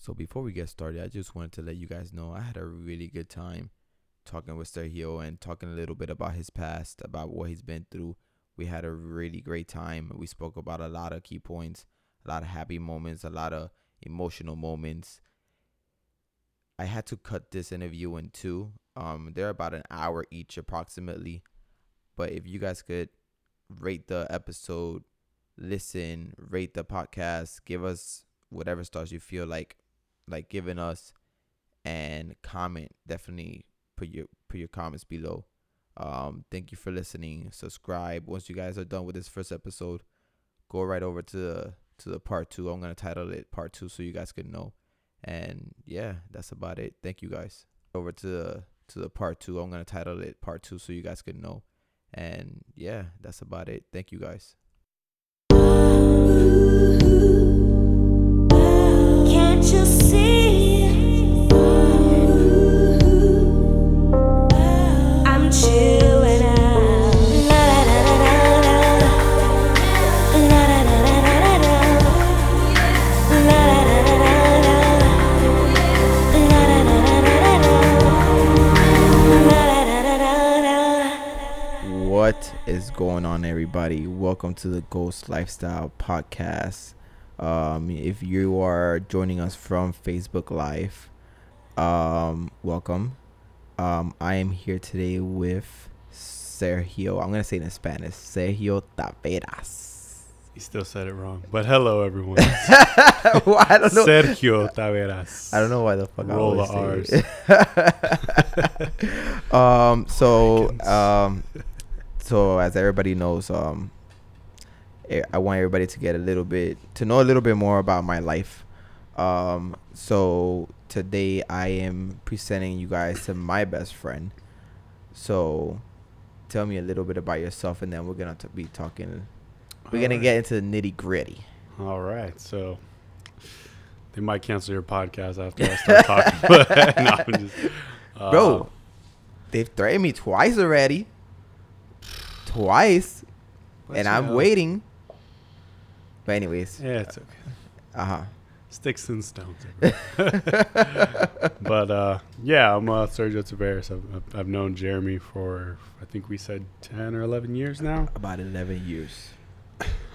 So before we get started, I just wanted to let you guys know I had a really good time talking with Sergio and talking a little bit about his past, about what he's been through. We had a really great time. We spoke about a lot of key points, a lot of happy moments, a lot of emotional moments. I had to cut this interview in two. Um, they're about an hour each approximately. But if you guys could rate the episode, listen, rate the podcast, give us whatever stars you feel like like giving us and comment definitely put your put your comments below. Um thank you for listening. Subscribe. Once you guys are done with this first episode go right over to the to the part two. I'm gonna title it part two so you guys can know. And yeah that's about it. Thank you guys. Over to the to the part two. I'm gonna title it part two so you guys can know. And yeah that's about it. Thank you guys What is going on, everybody? Welcome to the Ghost Lifestyle Podcast. Um, if you are joining us from Facebook Live, um, welcome. Um, I am here today with Sergio. I'm gonna say it in Spanish. Sergio Taveras. You still said it wrong. But hello, everyone. well, I don't know. Sergio Taveras. I don't know why the fuck Roll I the always say it. um. So um. So as everybody knows, um, I want everybody to get a little bit to know a little bit more about my life. Um. So today I am presenting you guys to my best friend. So, tell me a little bit about yourself, and then we're gonna t- be talking. We're gonna Alright. get into the nitty gritty. All right. So they might cancel your podcast after I start talking. But no, I'm just, uh, Bro, they've threatened me twice already. Twice, and I'm know, waiting. But anyways, Yeah, it's okay. uh huh. Sticks and stones. but uh, yeah, I'm uh, Sergio Taveras. I've, I've, I've known Jeremy for I think we said ten or eleven years now. About eleven years.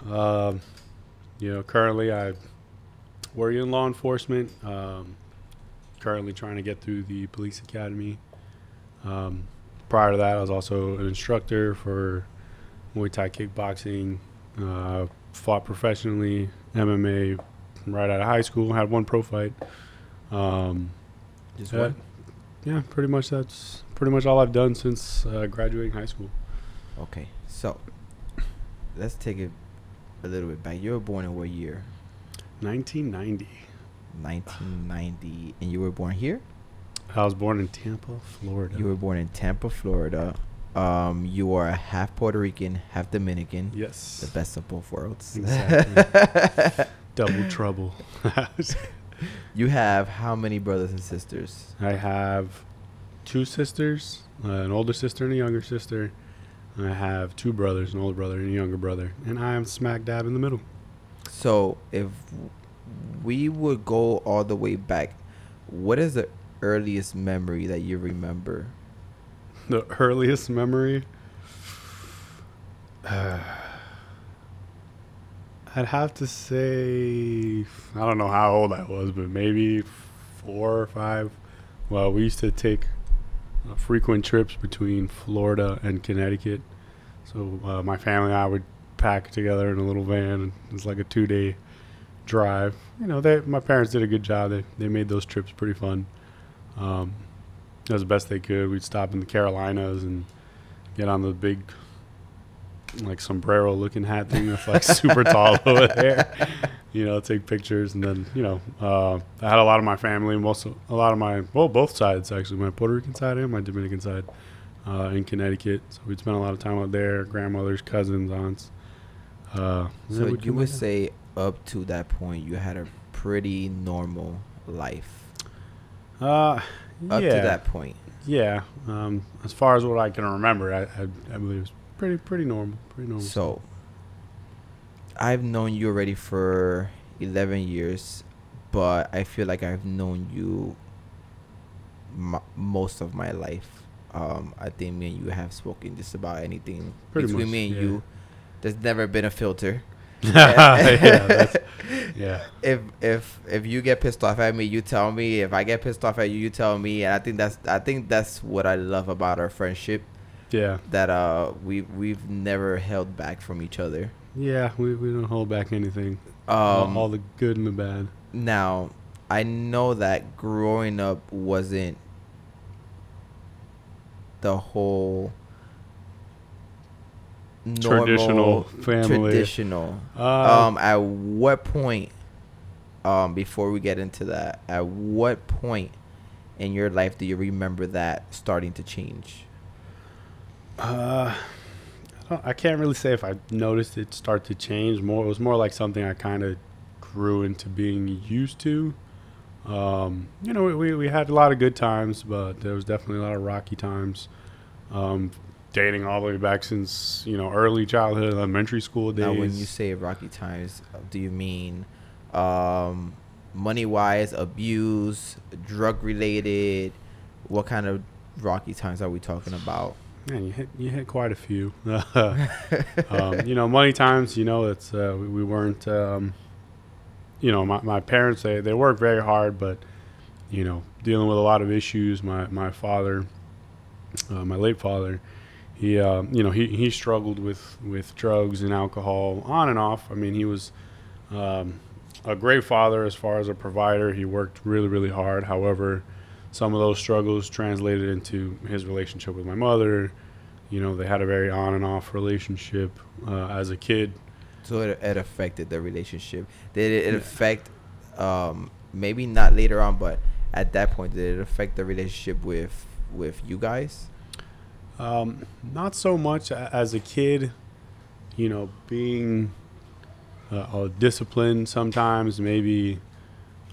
Um, you know, currently I work in law enforcement. Um, currently trying to get through the police academy. Um, prior to that, I was also an instructor for Muay Thai kickboxing. Uh, fought professionally, MMA, right out of high school. Had one pro fight. Um, Just one. yeah, pretty much that's pretty much all I've done since uh, graduating high school. Okay, so let's take it a little bit back. You were born in what year? 1990. 1990, and you were born here. I was born in Tampa, Florida. You were born in Tampa, Florida. Um, you are half Puerto Rican, half Dominican. Yes. The best of both worlds. Exactly. Double trouble. you have how many brothers and sisters? I have two sisters, uh, an older sister and a younger sister. I have two brothers, an older brother and a younger brother, and I am smack dab in the middle. So if we would go all the way back, what is the earliest memory that you remember? The earliest memory, I'd have to say, I don't know how old I was, but maybe four or five. Well, we used to take uh, frequent trips between Florida and Connecticut. So uh, my family and I would pack together in a little van. It was like a two-day drive. You know, they, my parents did a good job. They they made those trips pretty fun. Um, as best they could. We'd stop in the Carolinas and get on the big, like sombrero-looking hat thing that's like super tall over there. You know, take pictures and then you know, uh, I had a lot of my family, most of- a lot of my well, both sides actually, my Puerto Rican side and my Dominican side, uh, in Connecticut. So we'd spend a lot of time out there. Grandmothers, cousins, aunts. Uh, So we'd you would back. say up to that point you had a pretty normal life. Uh, Up yeah. to that point. Yeah. Um, as far as what I can remember, I, I, I believe it's pretty pretty normal. Pretty normal. So I've known you already for 11 years, but I feel like I've known you m- most of my life. Um, I think me and you have spoken just about anything Pretty between much, me and yeah. you. There's never been a filter. yeah, yeah. if if if you get pissed off at me, you tell me. If I get pissed off at you, you tell me. And I think that's I think that's what I love about our friendship. Yeah. That uh we we've never held back from each other. Yeah, we, we don't hold back anything. Um, all, all the good and the bad. now I know that growing up wasn't the whole Traditional family. Traditional. Uh, um, at what point? Um, before we get into that, at what point in your life do you remember that starting to change? Uh, I, don't, I can't really say if I noticed it start to change. More, it was more like something I kind of grew into being used to. Um, you know, we, we, we had a lot of good times, but there was definitely a lot of rocky times. Um, dating all the way back since you know early childhood, elementary school days. Now, when you say rocky times, uh, do you mean um, money wise, abuse, drug related? What kind of rocky times are we talking about? Man, you hit you hit quite a few. um, you know, money times. You know, it's uh, we, we weren't. Um, you know, my, my parents they they worked very hard, but you know, dealing with a lot of issues. My my father, uh, my late father, he uh, you know he he struggled with with drugs and alcohol on and off. I mean, he was. Um, a great father as far as a provider. He worked really, really hard. However, some of those struggles translated into his relationship with my mother. You know, they had a very on and off relationship uh, as a kid. So it, it affected the relationship. Did it, it Yeah. affect, um, maybe not later on, but at that point, did it affect the relationship with with you guys? Um, not so much as a kid, you know, being uh, disciplined sometimes, maybe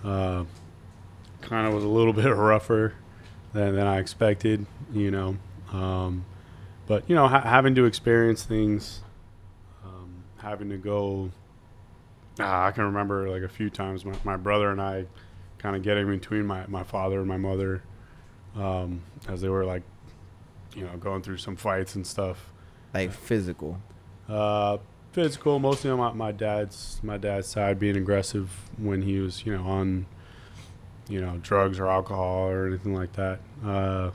uh, kind of was a little bit rougher than, than I expected, you know. Um, but, you know, ha- having to experience things, um, having to go, ah, I can remember like a few times my, my brother and I kind of getting between my, my father and my mother um, as they were like you know, going through some fights and stuff. Like physical. Uh, physical, mostly on my, my dad's my dad's side, being aggressive when he was, you know, on, you know, drugs or alcohol or anything like that. Uh,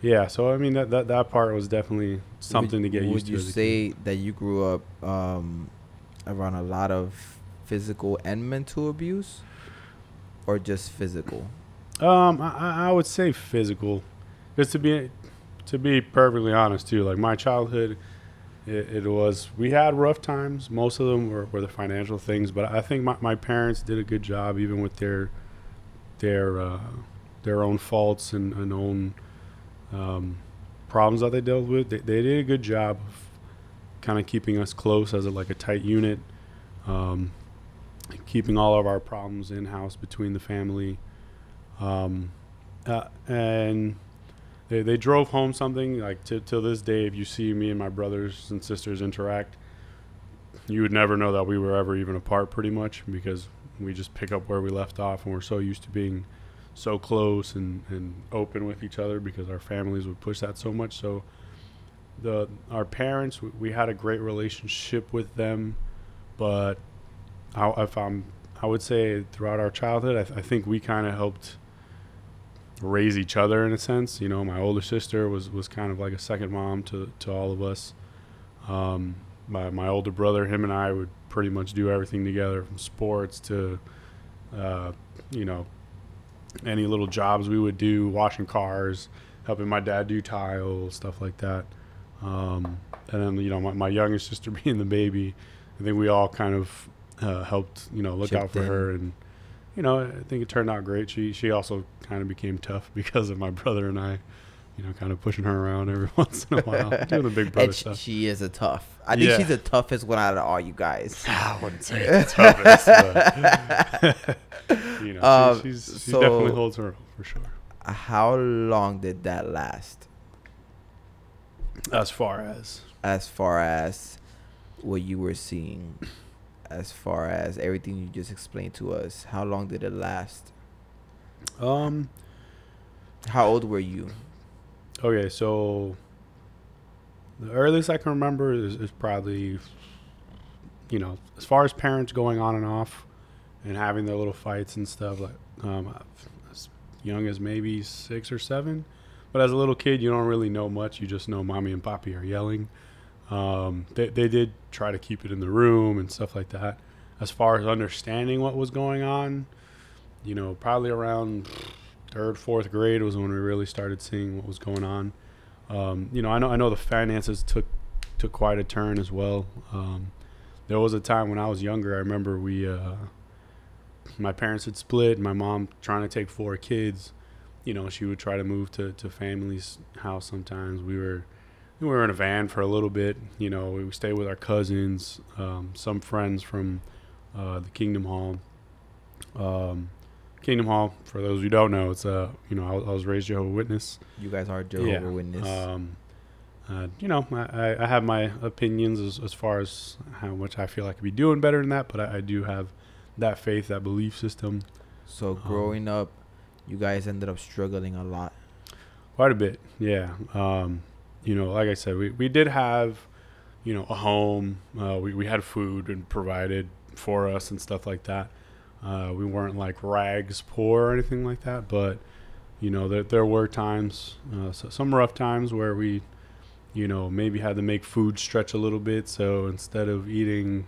yeah, so I mean that that, that part was definitely something would, to get used to. Would you a kid. say that you grew up um, around a lot of physical and mental abuse, or just physical? Um, I- I would say physical, because to be to be perfectly honest too, like my childhood, it, it was we had rough times. Most of them were, were the financial things, but I think my, my parents did a good job, even with their their uh, their own faults and, and own um, problems that they dealt with. They, they did a good job of kind of keeping us close as a, like a tight unit, um, keeping all of our problems in house between the family. Um, uh, and they, they drove home something like to till this day. If you see me and my brothers and sisters interact, you would never know that we were ever even apart, pretty much, because we just pick up where we left off, and we're so used to being so close and, and open with each other because our families would push that so much. So the our parents, we, we had a great relationship with them, but I, if I'm I would say throughout our childhood, I, th- I think we kind of helped raise each other in a sense. You know, my older sister was, was kind of like a second mom to, to all of us. Um, my, my older brother, him and I would pretty much do everything together from sports to, uh, you know, any little jobs we would do, washing cars, helping my dad do tile, stuff like that. Um, and then, you know, my, my younger sister being the baby, I think we all kind of uh, helped, you know, look Chipped out for in. her. And, you know, I think it turned out great. She, she also kind of became tough because of my brother and I, you know, kind of pushing her around every once in a while, doing the big brother And stuff. she is a tough. I think Yeah. she's the toughest one out of all you guys. I wouldn't say the toughest, but, you know, she- Um, she's, she so- definitely holds her own for sure. How long did that last? As far as As far as what you were seeing as far as everything you just explained to us? How long did it last? Um. How old were you? Okay, so the earliest I can remember is, is probably, you know, as far as parents going on and off and having their little fights and stuff, like um, as young as maybe six or seven. But as a little kid, you don't really know much. You just know mommy and papi are yelling. Um, they, they did try to keep it in the room and stuff like that. As far as understanding what was going on, you know, probably around third, fourth grade was when we really started seeing what was going on. Um, you know, I know I know the finances took took quite a turn as well. Um, there was a time when I was younger. I remember we, uh, my parents had split. My mom trying to take four kids. You know, she would try to move to to family's house. Sometimes we were we were in a van for a little bit. You know, we stayed with our cousins, um, some friends from uh, the Kingdom Hall. Um, Kingdom Hall, for those who don't know, it's uh, you know, I, I was raised Jehovah Witness. You guys are Jehovah Witness. Um, uh, you know, I, I have my opinions as, as far as how much I feel I could be doing better than that, but I, I do have that faith, that belief system so um, growing up, you guys ended up struggling a lot. quite a bit. Yeah. Um, you know, like I said, we, we did have, you know, a home. Uh, we, we had food and provided for us and stuff like that. Uh, we weren't like rags poor or anything like that, but you know, there, there were times, uh, so some rough times where we, you know, maybe had to make food stretch a little bit. So instead of eating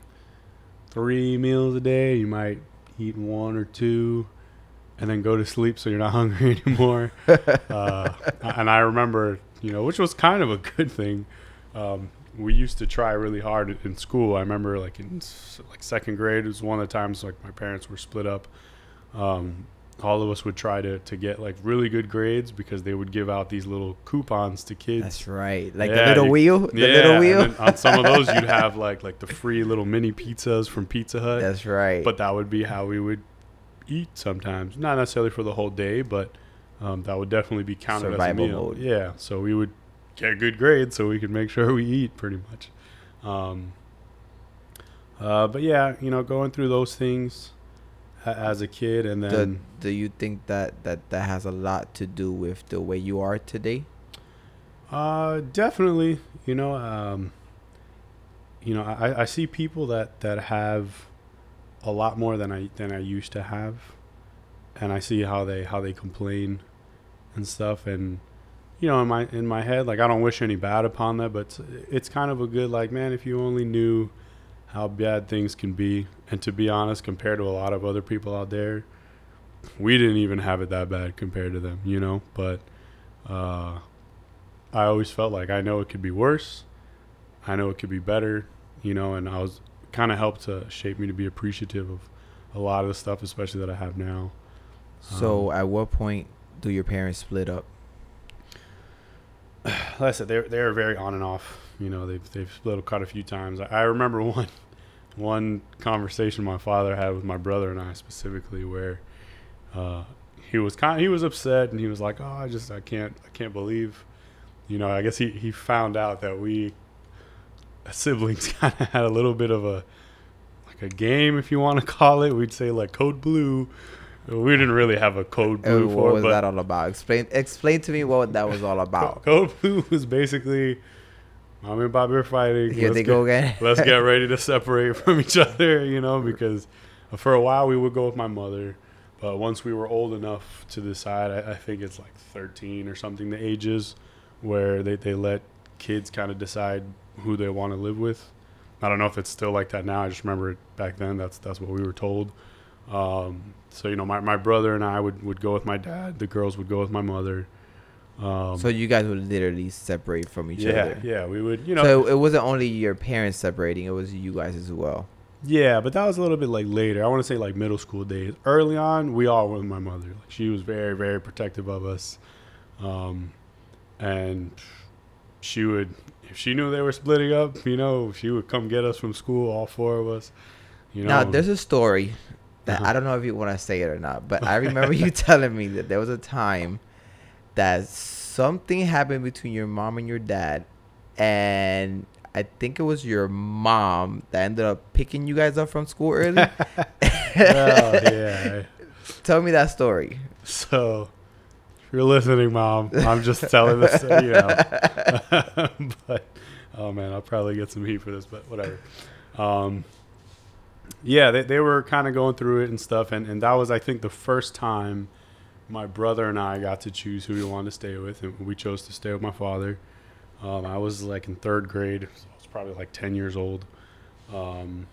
three meals a day, you might eat one or two and then go to sleep so you're not hungry anymore. uh, and I remember, you know, which was kind of a good thing. Um, we used to try really hard in school. I remember, like in like second grade, it was one of the times like my parents were split up. Um, all of us would try to, to get like really good grades because they would give out these little coupons to kids. That's right. Like the little you- wheel, the yeah, little wheel. on some of those, you'd have like like the free little mini pizzas from Pizza Hut. That's right. But that would be how we would eat sometimes. Not necessarily for the whole day, but um, that would definitely be counted Survival as a meal. mode. Yeah. So we would get good grades so we could make sure we eat pretty much. Um, uh, but yeah, you know, going through those things a- as a kid, and do, then do you think that, that that has a lot to do with the way you are today? Uh, definitely. You know, um, you know, I, I see people that, that have a lot more than I than I used to have, and I see how they how they complain and stuff. And you know, in my in my head, like I don't wish any bad upon that, but it's, it's kind of a good like, man, if you only knew how bad things can be, and to be honest, compared to a lot of other people out there, we didn't even have it that bad compared to them, you know. But uh, I always felt like I know it could be worse. I know it could be better, you know, and I was kind of helped to shape me to be appreciative of a lot of the stuff, especially that I have now. So Um, at what point do your parents split up? like I said, they're they're very on and off. You know, they've they've split up quite a few times. I, I remember one one conversation my father had with my brother and I specifically, where uh, he was kind he was upset and he was like, "Oh, I just I can't I can't believe," you know. I guess he he found out that we siblings kind of had a little bit of a like a game, if you want to call it. We'd say like Code Blue. We didn't really have a Code Blue for what it, was that all about? Explain explain to me what that was all about. Code Blue was basically mom and Bobby are fighting. Here let's they get, go again. let's get ready to separate from each other, you know, because for a while we would go with my mother. But once we were old enough to decide, I, I think it's like 13 or something, the ages where they, they let kids kind of decide who they want to live with. I don't know if it's still like that now. I just remember it back then. That's that's what we were told. Um, so you know, my, my brother and I would, would go with my dad. The girls would go with my mother. Um, so you guys would literally separate from each yeah, other. yeah, we would. You know, so it wasn't only your parents separating; it was you guys as well. Yeah, but that was a little bit like later. I want to say like middle school days. Early on, we all were with my mother. Like she was very, very protective of us, um, and she would, if she knew they were splitting up, you know, she would come get us from school, all four of us. You know, Now, there's a story that Uh-huh. I don't know if you want to say it or not, but I remember you telling me that there was a time that something happened between your mom and your dad, and I think it was your mom that ended up picking you guys up from school early. oh, yeah. Tell me that story. So, you're listening, mom, I'm just telling this, you know. but, oh man, I'll probably get some heat for this, but whatever. Um, yeah, they, they were kind of going through it and stuff. And, and that was, I think, the first time my brother and I got to choose who we wanted to stay with. And we chose to stay with my father. Um, I was like in third grade, so I was probably like 10 years old. Um,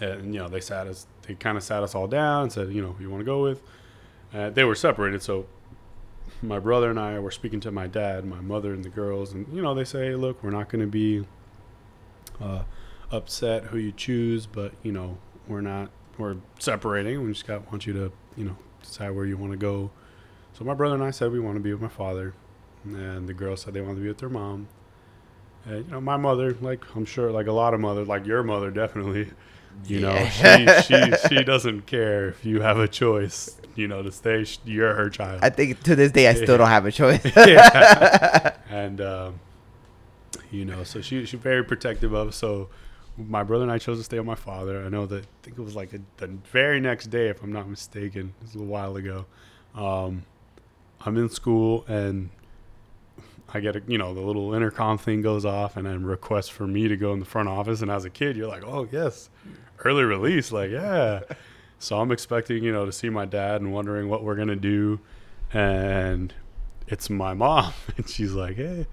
and, you know, they sat us, they kind of sat us all down and said, you know, who you want to go with. Uh, they were separated, so my brother and I were speaking to my dad, my mother, and the girls, and you know they say, "Look, we're not going to be uh, upset who you choose, but you know we're not we're separating. We just got want you to you know decide where you want to go." So my brother and I said we want to be with my father, and the girls said they want to be with their mom. And you know my mother, like I'm sure, like a lot of mothers, like your mother, definitely. You Yeah. know, she she she doesn't care if you have a choice. You know, to stay. You're her child. I think to this day I still don't have a choice. yeah. and um, you know, so she she's very protective of. So my brother and I chose to stay with my father. I know that I think it was like a, the very next day, if I'm not mistaken. It was a little while ago. Um, I'm in school and I get a you know the little intercom thing goes off and then requests for me to go in the front office. And as a kid, you're like, oh yes, early release, like yeah. So I'm expecting you know to see my dad and wondering what we're gonna do, and it's my mom, and she's like, hey,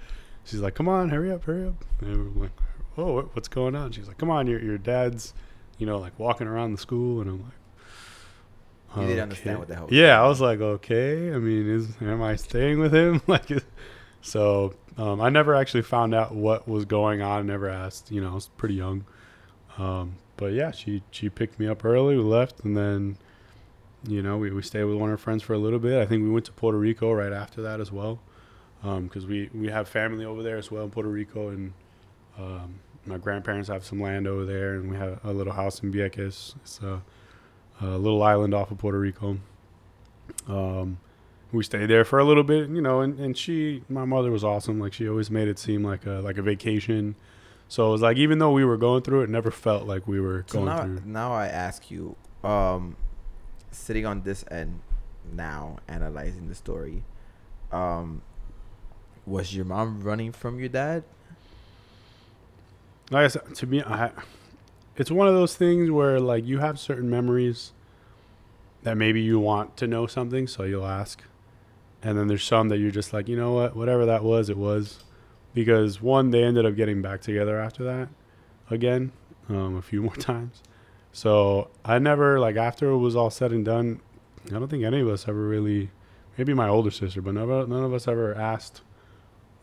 she's like, come on, hurry up, hurry up. And we're like, oh, what's going on? She's like, come on, your your dad's, you know, like walking around the school, and I'm like. You didn't understand what the hell was Yeah, going I was like, okay. I mean, is am I staying with him? like, so um, I never actually found out what was going on. Never asked. You know, I was pretty young. Um, but yeah, she she picked me up early. We left, and then, you know, we, we stayed with one of her friends for a little bit. I think we went to Puerto Rico right after that as well, because we we have family over there as well in Puerto Rico, and um, my grandparents have some land over there, and we have a little house in Vieques. It's a, a little island off of Puerto Rico. Um, we stayed there for a little bit, you know, and, and she, my mother was awesome. Like she always made it seem like a like a vacation. So it was like even though we were going through it, it never felt like we were So going now, through. now I ask you, um, sitting on this end now, analyzing the story, um, was your mom running from your dad? Like I said, to me, I, it's one of those things where like you have certain memories that maybe you want to know something, so you'll ask, and then there's some that you're just like, you know what, whatever that was, it was, because one, they ended up getting back together after that, again, um, a few more times. So I never like after it was all said and done, I don't think any of us ever really, maybe my older sister, but none of, none of us ever asked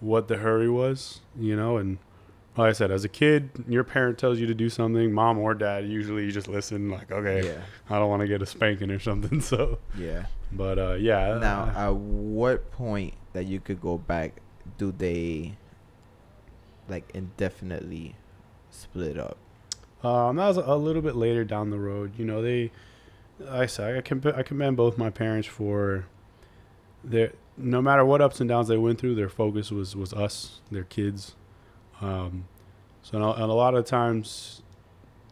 what the hurry was, you know, and like I said, as a kid, your parent tells you to do something, mom or dad, usually you just listen, like, okay, Yeah, I don't want to get a spanking or something. So, yeah. But uh, yeah. Now, at what point that you could go back do they like indefinitely split up? um, that was a little bit later down the road. You know, they, like I said, I, comp- I commend both my parents for their, no matter what ups and downs they went through, their focus was, was us, their kids. Um, so, and a, and a lot of times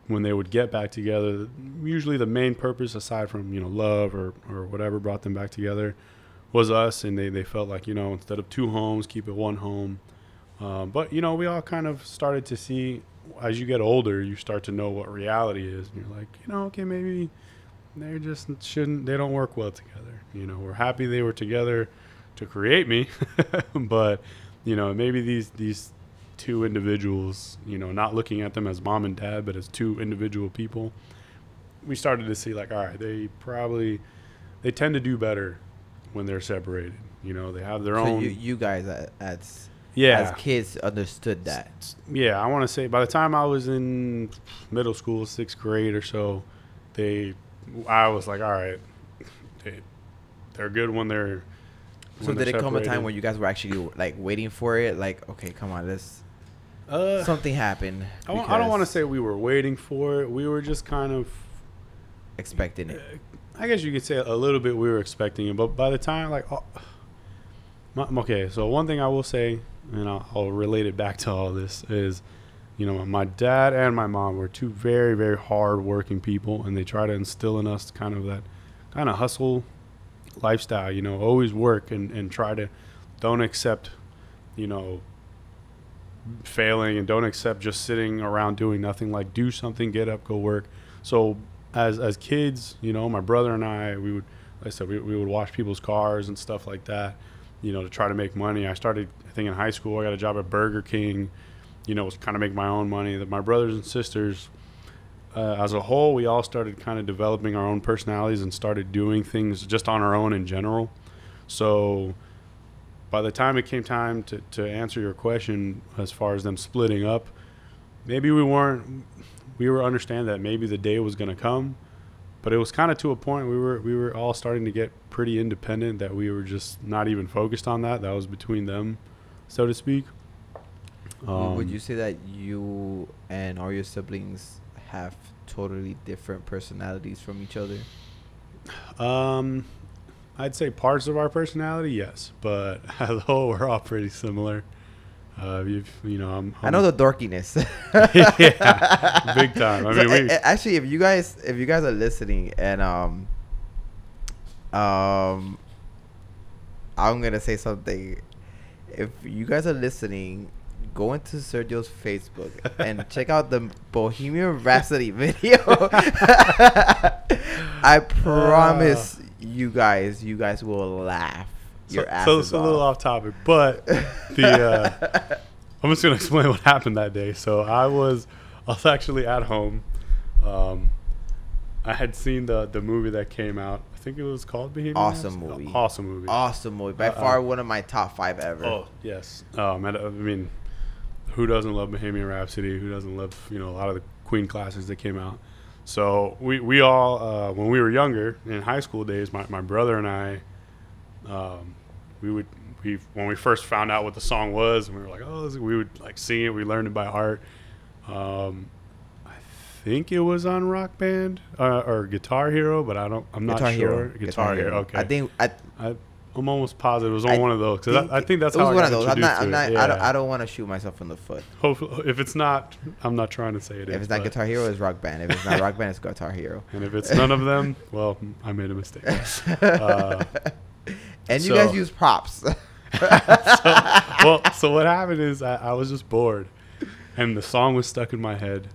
when they would get back together, usually the main purpose, aside from, you know, love or, or whatever brought them back together, was us. And they, they felt like, you know, instead of two homes, keep it one home. Um, but, you know, we all kind of started to see, as you get older, you start to know what reality is. And you're like, you know, okay, maybe they just shouldn't, they don't work well together. You know, we're happy they were together to create me, but, you know, maybe these, these, two individuals, you know, not looking at them as mom and dad, but as two individual people, we started to see like, all right, they probably they tend to do better when they're separated. You know, they have their So own. you, you guys as yeah, as kids understood that. yeah. I want to say by the time I was in middle school, sixth grade or so, they, I was like, all right, they, they're good when they're. So did they're it come a time separated. when you guys were actually like waiting for it? Like, okay, come on, let's Uh, something happened. I, I don't want to say we were waiting for it. We were just kind of expecting it. I guess you could say a little bit we were expecting it, but by the time like, oh, my, okay, so one thing I will say and I'll, I'll relate it back to all this is, you know, my dad and my mom were two very very hard working people, and they try to instill in us kind of that kind of hustle lifestyle. You know, always work and and try to don't accept, you know, failing and don't accept just sitting around doing nothing. Like do something, get up, go work. So as as kids, you know, my brother and I, we would, like I said, we, we would wash people's cars and stuff like that, you know, to try to make money. I started, I think, in high school. I got a job at Burger King, you know, was kind of make my own money. That my brothers and sisters, uh, as a whole, we all started kind of developing our own personalities and started doing things just on our own in general. So by the time it came time to, to answer your question as far as them splitting up, maybe we weren't we were understand that maybe the day was gonna come, but it was kind of to a point we were we were all starting to get pretty independent that we were just not even focused on that. That was between them, so to speak. W- Would Um, you say that you and all your siblings have totally different personalities from each other? Um, I'd say parts of our personality, yes, but as a whole, we're all pretty similar. Uh, you know, I'm, I know the dorkiness. yeah, big time. I So, mean, we, actually, if you guys if you guys are listening and um um I'm gonna say something. If you guys are listening, go into Sergio's Facebook and check out the Bohemian Rhapsody video. I promise you guys, you guys will laugh your so, asses so it's a little off. off topic, but the uh, I'm just gonna explain what happened that day. So I was I was actually at home. Um, I had seen the the movie that came out. I think it was called Bohemian. Awesome movie. Awesome movie. awesome movie, by Uh-uh. far one of my top five ever. Oh yes. Um, uh, I mean, who doesn't love Bohemian Rhapsody? Who doesn't love you know a lot of the Queen classics that came out? So we we all uh, when we were younger in high school days, my, my brother and I, um, we would we when we first found out what the song was, and we were like, oh, this- we would like sing it. We learned it by heart. Um, I think it was on Rock Band uh, or Guitar Hero, but I don't. I'm not Guitar sure. Hero. Guitar, Hero. Okay. I think I, I, I'm almost positive it was on I one of those because I, I think that's it how was I one got of those. I'm not. I'm not. it. I don't. I don't want to shoot myself in the foot. Hopefully, if it's not, I'm not trying to say it If is, it's not Guitar Hero, it's Rock Band. If it's not Rock Band, it's Guitar Hero. and if it's none of them, well, I made a mistake. Uh, and you guys use props. well, so what happened is I, I was just bored, and the song was stuck in my head.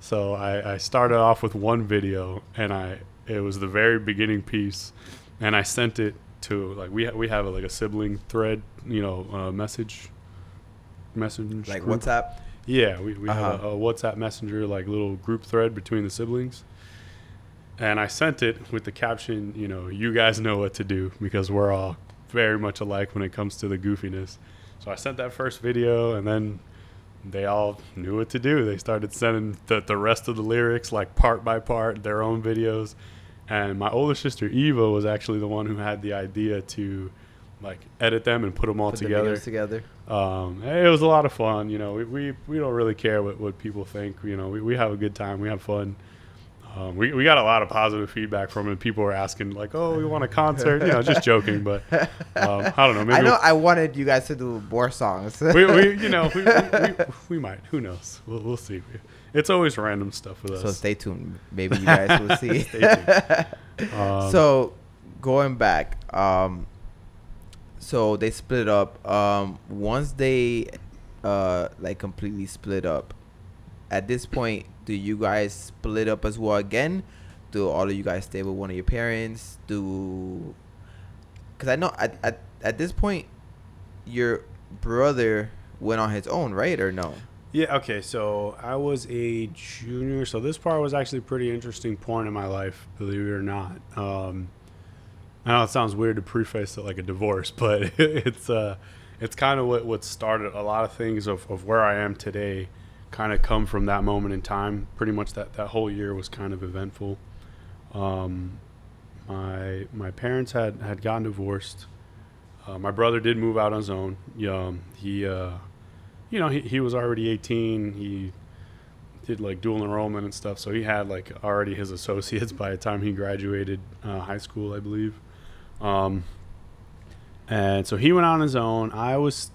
So I, I started off with one video, and I it was the very beginning piece, and I sent it to like we ha- we have a, like a sibling thread, you know, uh, message message like group. WhatsApp. Yeah, we, we have Uh-huh. a, a WhatsApp messenger like little group thread between the siblings. And I sent it with the caption, you know, you guys know what to do because we're all very much alike when it comes to the goofiness. So I sent that first video and then they all knew what to do. They started sending the, the rest of the lyrics like part by part, their own videos. And my older sister Eva was actually the one who had the idea to like edit them and put them all Put the together videos together. um, it was a lot of fun. You know, we, we, we don't really care what, what people think. You know, we, we have a good time. We have fun. Um, we, we got a lot of positive feedback from it. People were asking like, "Oh, we want a concert." You know, just joking, but um, I don't know. Maybe I know. we'll- I wanted you guys to do more songs. we, we you know we, we, we, we might. Who knows? We'll, we'll see. It's always random stuff with us. so stay tuned. Maybe you guys will see. Stay Um, so going back, um, so they split up. Um, once they, uh, like completely split up. At this point, do you guys split up as well again? Do all of you guys stay with one of your parents? Do, because I know at, at at this point, your brother went on his own, right? Or no? Yeah, okay. So I was a junior. So this part was actually a pretty interesting point in my life, believe it or not. Um, I know it sounds weird to preface it like a divorce, but it's uh, it's kind of what, what started a lot of things of, of where I am today kind of come from that moment in time. Pretty much that, that whole year was kind of eventful. Um, my my parents had, had gotten divorced. Uh, my brother did move out on his own. Um, he uh, you know, he, he was already 18. He did like dual enrollment and stuff. So he had like already his associates by the time he graduated uh, high school, I believe. Um, and so he went on his own. I was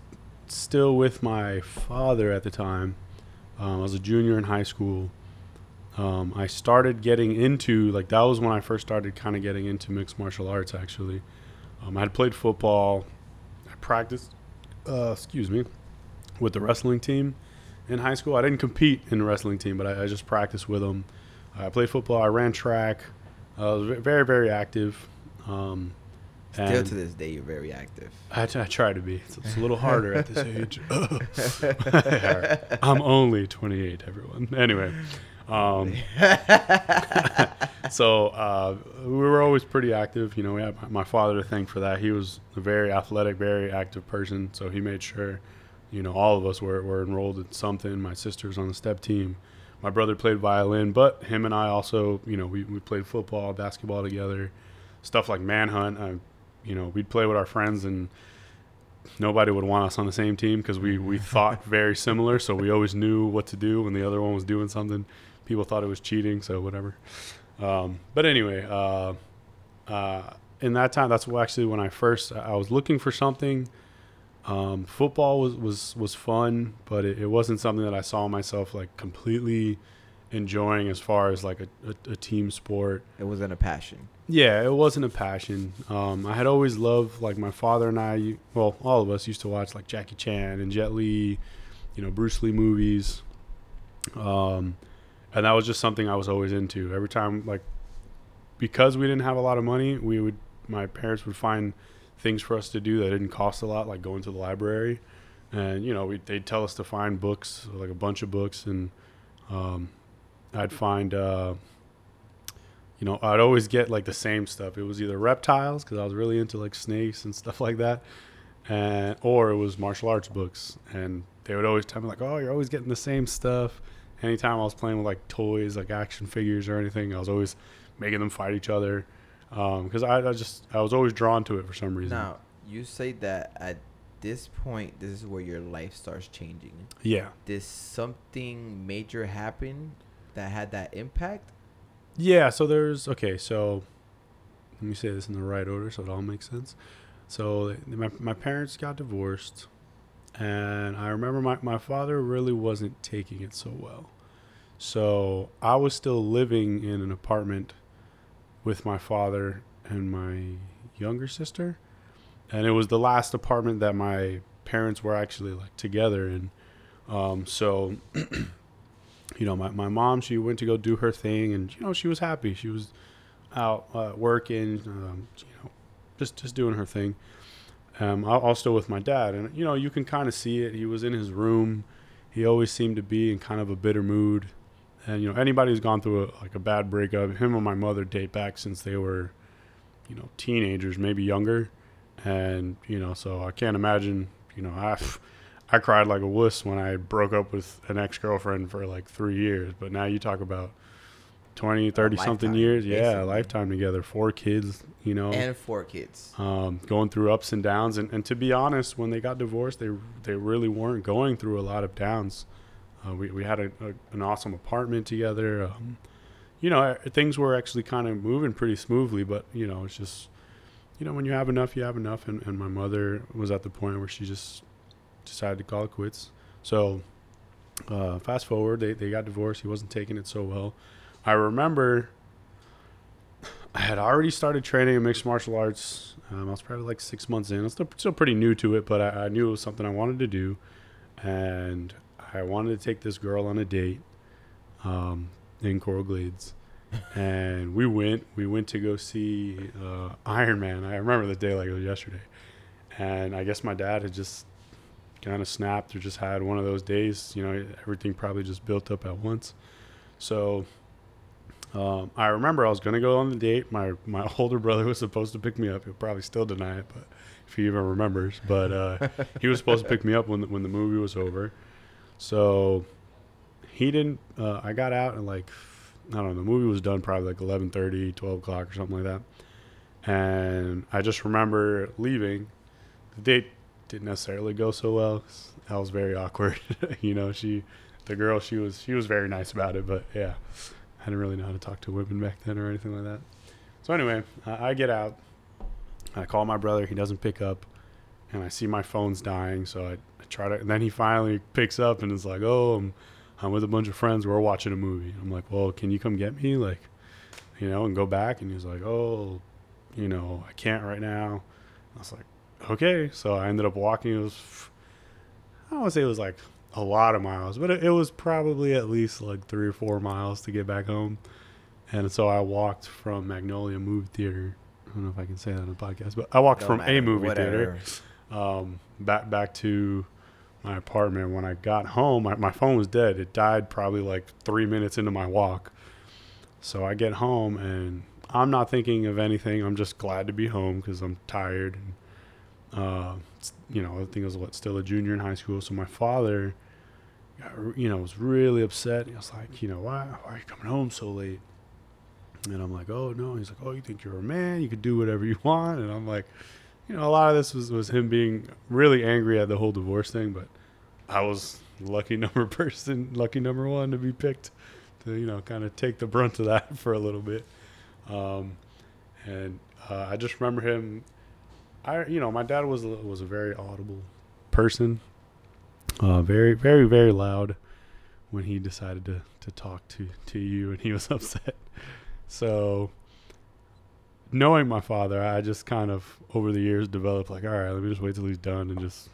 still with my father at the time. Um, I was a junior in high school. Um, I started getting into like that was when I first started kind of getting into mixed martial arts. Actually, um, I had played football. I practiced, uh, excuse me, with the wrestling team in high school. I didn't compete in the wrestling team, but I, I just practiced with them. I played football. I ran track. I was very very active. Um, Still to this day, you're very active. I, t- I try to be. It's, it's a little harder at this age. I'm only 28, everyone. Anyway, um, so uh, we were always pretty active. You know, we had my- my father to thank for that. He was a very athletic, very active person. So he made sure, you know, all of us were, were enrolled in something. My sister's on the step team. My brother played violin, but him and I also, you know, we, we played football, basketball together, stuff like manhunt. I, you know, we'd play with our friends and nobody would want us on the same team because we, we thought very similar. So we always knew what to do when the other one was doing something. People thought it was cheating, so whatever. Um, but anyway, uh, uh, in that time, that's actually when I first I was looking for something. Um, football was, was, was fun, but it, it wasn't something that I saw myself like completely enjoying as far as like a, a, a team sport. It wasn't a passion. Yeah, it wasn't a passion. Um, I had always loved like my father and I. Well, all of us used to watch like Jackie Chan and Jet Li, you know, Bruce Lee movies. Um, and that was just something I was always into. Every time, like, because we didn't have a lot of money, we would my parents would find things for us to do that didn't cost a lot, like going to the library, and you know, we, they'd tell us to find books, like a bunch of books, and um, I'd find. Uh, you know, I'd always get like the same stuff. It was either reptiles because I was really into like snakes and stuff like that, and or it was martial arts books. And they would always tell me like, "Oh, you're always getting the same stuff." Anytime I was playing with like toys, like action figures or anything, I was always making them fight each other um, because I, I just I was always drawn to it for some reason. Now, you say that at this point, this is where your life starts changing. Yeah, Did something major happen that had that impact? Yeah, so there's okay, so let me say this in the right order so it all makes sense. So my my parents got divorced and I remember my, my father really wasn't taking it so well. So I was still living in an apartment with my father and my younger sister. And it was the last apartment that my parents were actually like together in. Um, so you know, my, my mom, she went to go do her thing and, you know, she was happy. She was out uh, working, um, you know, just, just doing her thing. Um, still with my dad and, you know, you can kind of see it. He was in his room. He always seemed to be in kind of a bitter mood. And, you know, anybody who's gone through a, like a bad breakup, him and my mother date back since they were, you know, teenagers, maybe younger. And, you know, so I can't imagine, you know, I, I cried like a wuss when I broke up with an ex girlfriend for like three years. But now you talk about 20, 30 something years. Yeah, basically. a lifetime together, four kids, you know, And four kids. um, going through ups and downs. And, and to be honest, when they got divorced, they, they really weren't going through a lot of downs. Uh, we, we had a, a, an awesome apartment together. Um, you know, things were actually kind of moving pretty smoothly, but, you know, it's just, you know, when you have enough, you have enough. And, and my mother was at the point where she just decided to call it quits. So, uh, fast forward, they, they got divorced. He wasn't taking it so well. I remember I had already started training in mixed martial arts. Um, I was probably like six months in. I was still, still pretty new to it, but I, I knew it was something I wanted to do. And I wanted to take this girl on a date um, in Coral Glades. and we went. We went to go see uh, Iron Man. I remember the day like it was yesterday. And I guess my dad had just kind of snapped or just had one of those days. You know, everything probably just built up at once. So um, I remember I was going to go on the date. My my older brother was supposed to pick me up. He'll probably still deny it, but if he even remembers. But uh, he was supposed to pick me up when the, when the movie was over. So he didn't. Uh, I got out and like I don't know. The movie was done probably like 11:30, 12 o'clock or something like that. And I just remember leaving. The date didn't necessarily go so well. That was very awkward. you know, she, the girl, she was she was very nice about it, but yeah, I didn't really know how to talk to women back then or anything like that. So anyway, I, I get out. I call my brother. He doesn't pick up, and I see my phone's dying, so I, I try to. And then he finally picks up and is like, "Oh, I'm, I'm with a bunch of friends. We're watching a movie." I'm like, "Well, can you come get me?" Like, you know, and go back. And he's like, "Oh, you know, I can't right now." I was like, "Okay." So I ended up walking. It was, I don't want to say it was like a lot of miles, but it, it was probably at least like three or four miles to get back home. And so I walked from Magnolia Movie Theater. I don't know if I can say that on the podcast, but I walked Don't from matter, a movie whatever. theater um, back back to my apartment. When I got home, my, my phone was dead. It died probably like three minutes into my walk. So I get home and I'm not thinking of anything. I'm just glad to be home because I'm tired. And, uh, you know, I think I was what still a junior in high school. So my father, got, you know, was really upset. He was like, you know, why, why are you coming home so late? And I'm like, oh no. He's like, oh, you think you're a man? You could do whatever you want. And I'm like, you know, a lot of this was, was him being really angry at the whole divorce thing, but I was lucky number person, lucky number one to be picked to, you know, kind of take the brunt of that for a little bit. Um, and uh, I just remember him. I, you know, my dad was a, was a very audible person, uh, very, very, very loud when he decided to, to talk to, to you and he was upset. So knowing my father, I just kind of over the years developed like, all right, let me just wait till he's done and just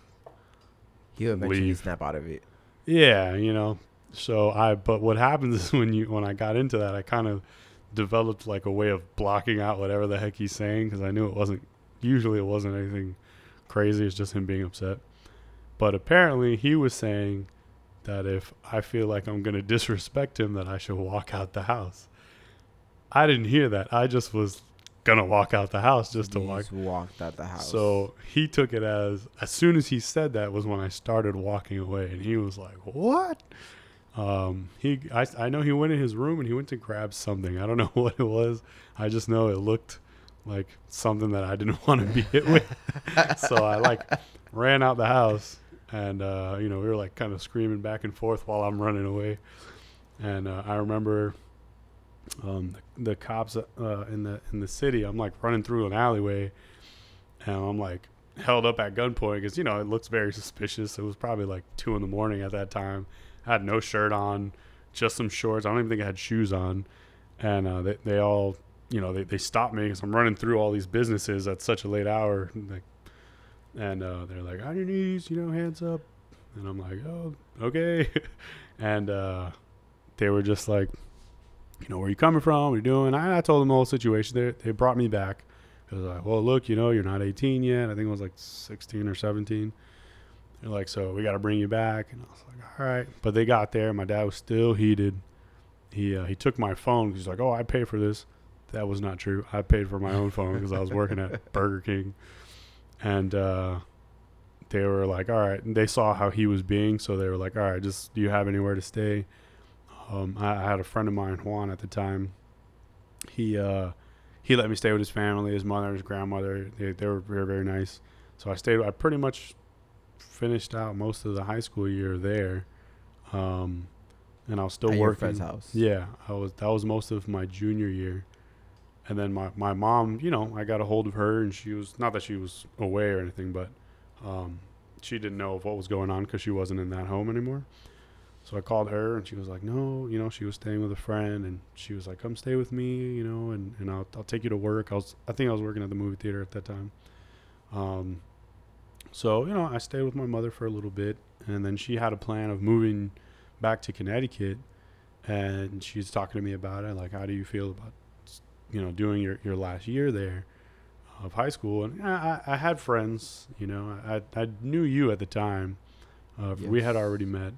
He'll eventually Leave. snap out of it. yeah, you know. So I, but what happens is when you when I got into that, I kind of developed like a way of blocking out whatever the heck he's saying because I knew it wasn't. Usually, it wasn't anything crazy. It's just him being upset. But apparently, he was saying that if I feel like I'm gonna disrespect him, that I should walk out the house. I didn't hear that. I just was gonna walk out the house just to walk walked out the house. so he took it as as soon as he said that was when I started walking away, and he was like, "What?" Um, he I I know he went in his room and he went to grab something. I don't know what it was. I just know it looked like something that I didn't want to be hit with. so I like ran out the house, and uh, you know we were like kind of screaming back and forth while I'm running away. And uh, I remember um, the, the cops uh, in the in the city. I'm like running through an alleyway, and I'm like held up at gunpoint because you know it looks very suspicious. It was probably like two in the morning at that time. I had no shirt on, just some shorts. I don't even think I had shoes on, and uh, they they all you know they they stopped me because I'm running through all these businesses at such a late hour. Like, and uh, they're like on your knees, you know, hands up, and I'm like, oh okay, and uh, they were just like you know, where you coming from? What you doing? I, I told them the whole situation. They, they brought me back. It was like, well, look, you know, you're not 18 yet. I think it was like 16 or 17. They're like, so we got to bring you back. And I was like, all right. But they got there. My dad was still heated. He uh, he took my phone. He's like, oh, I pay for this. That was not true. I paid for my own phone because I was working at Burger King. And uh, they were like, all right. And they saw how he was being. So they were like, all right, just do you have anywhere to stay? Um, I, I had a friend of mine, Juan, at the time. He uh, he let me stay with his family, his mother, his grandmother. They, they were very very nice. So I stayed. I pretty much finished out most of the high school year there, um, and I was still at your working. friend's house. Yeah, I was. That was most of my junior year, and then my my mom. You know, I got a hold of her, and she was not that she was away or anything, but um, she didn't know what was going on because she wasn't in that home anymore. So I called her, and she was like, "No, you know, she was staying with a friend, and she was like, come stay with me, you know, and, and I'll I'll take you to work." I was I think I was working at the movie theater at that time. Um, so you know, I stayed with my mother for a little bit, and then she had a plan of moving back to Connecticut, and she's talking to me about it. Like, how do you feel about, you know, doing your, your last year there of high school? And I, I had friends, you know, I I knew you at the time. Uh, We had already met,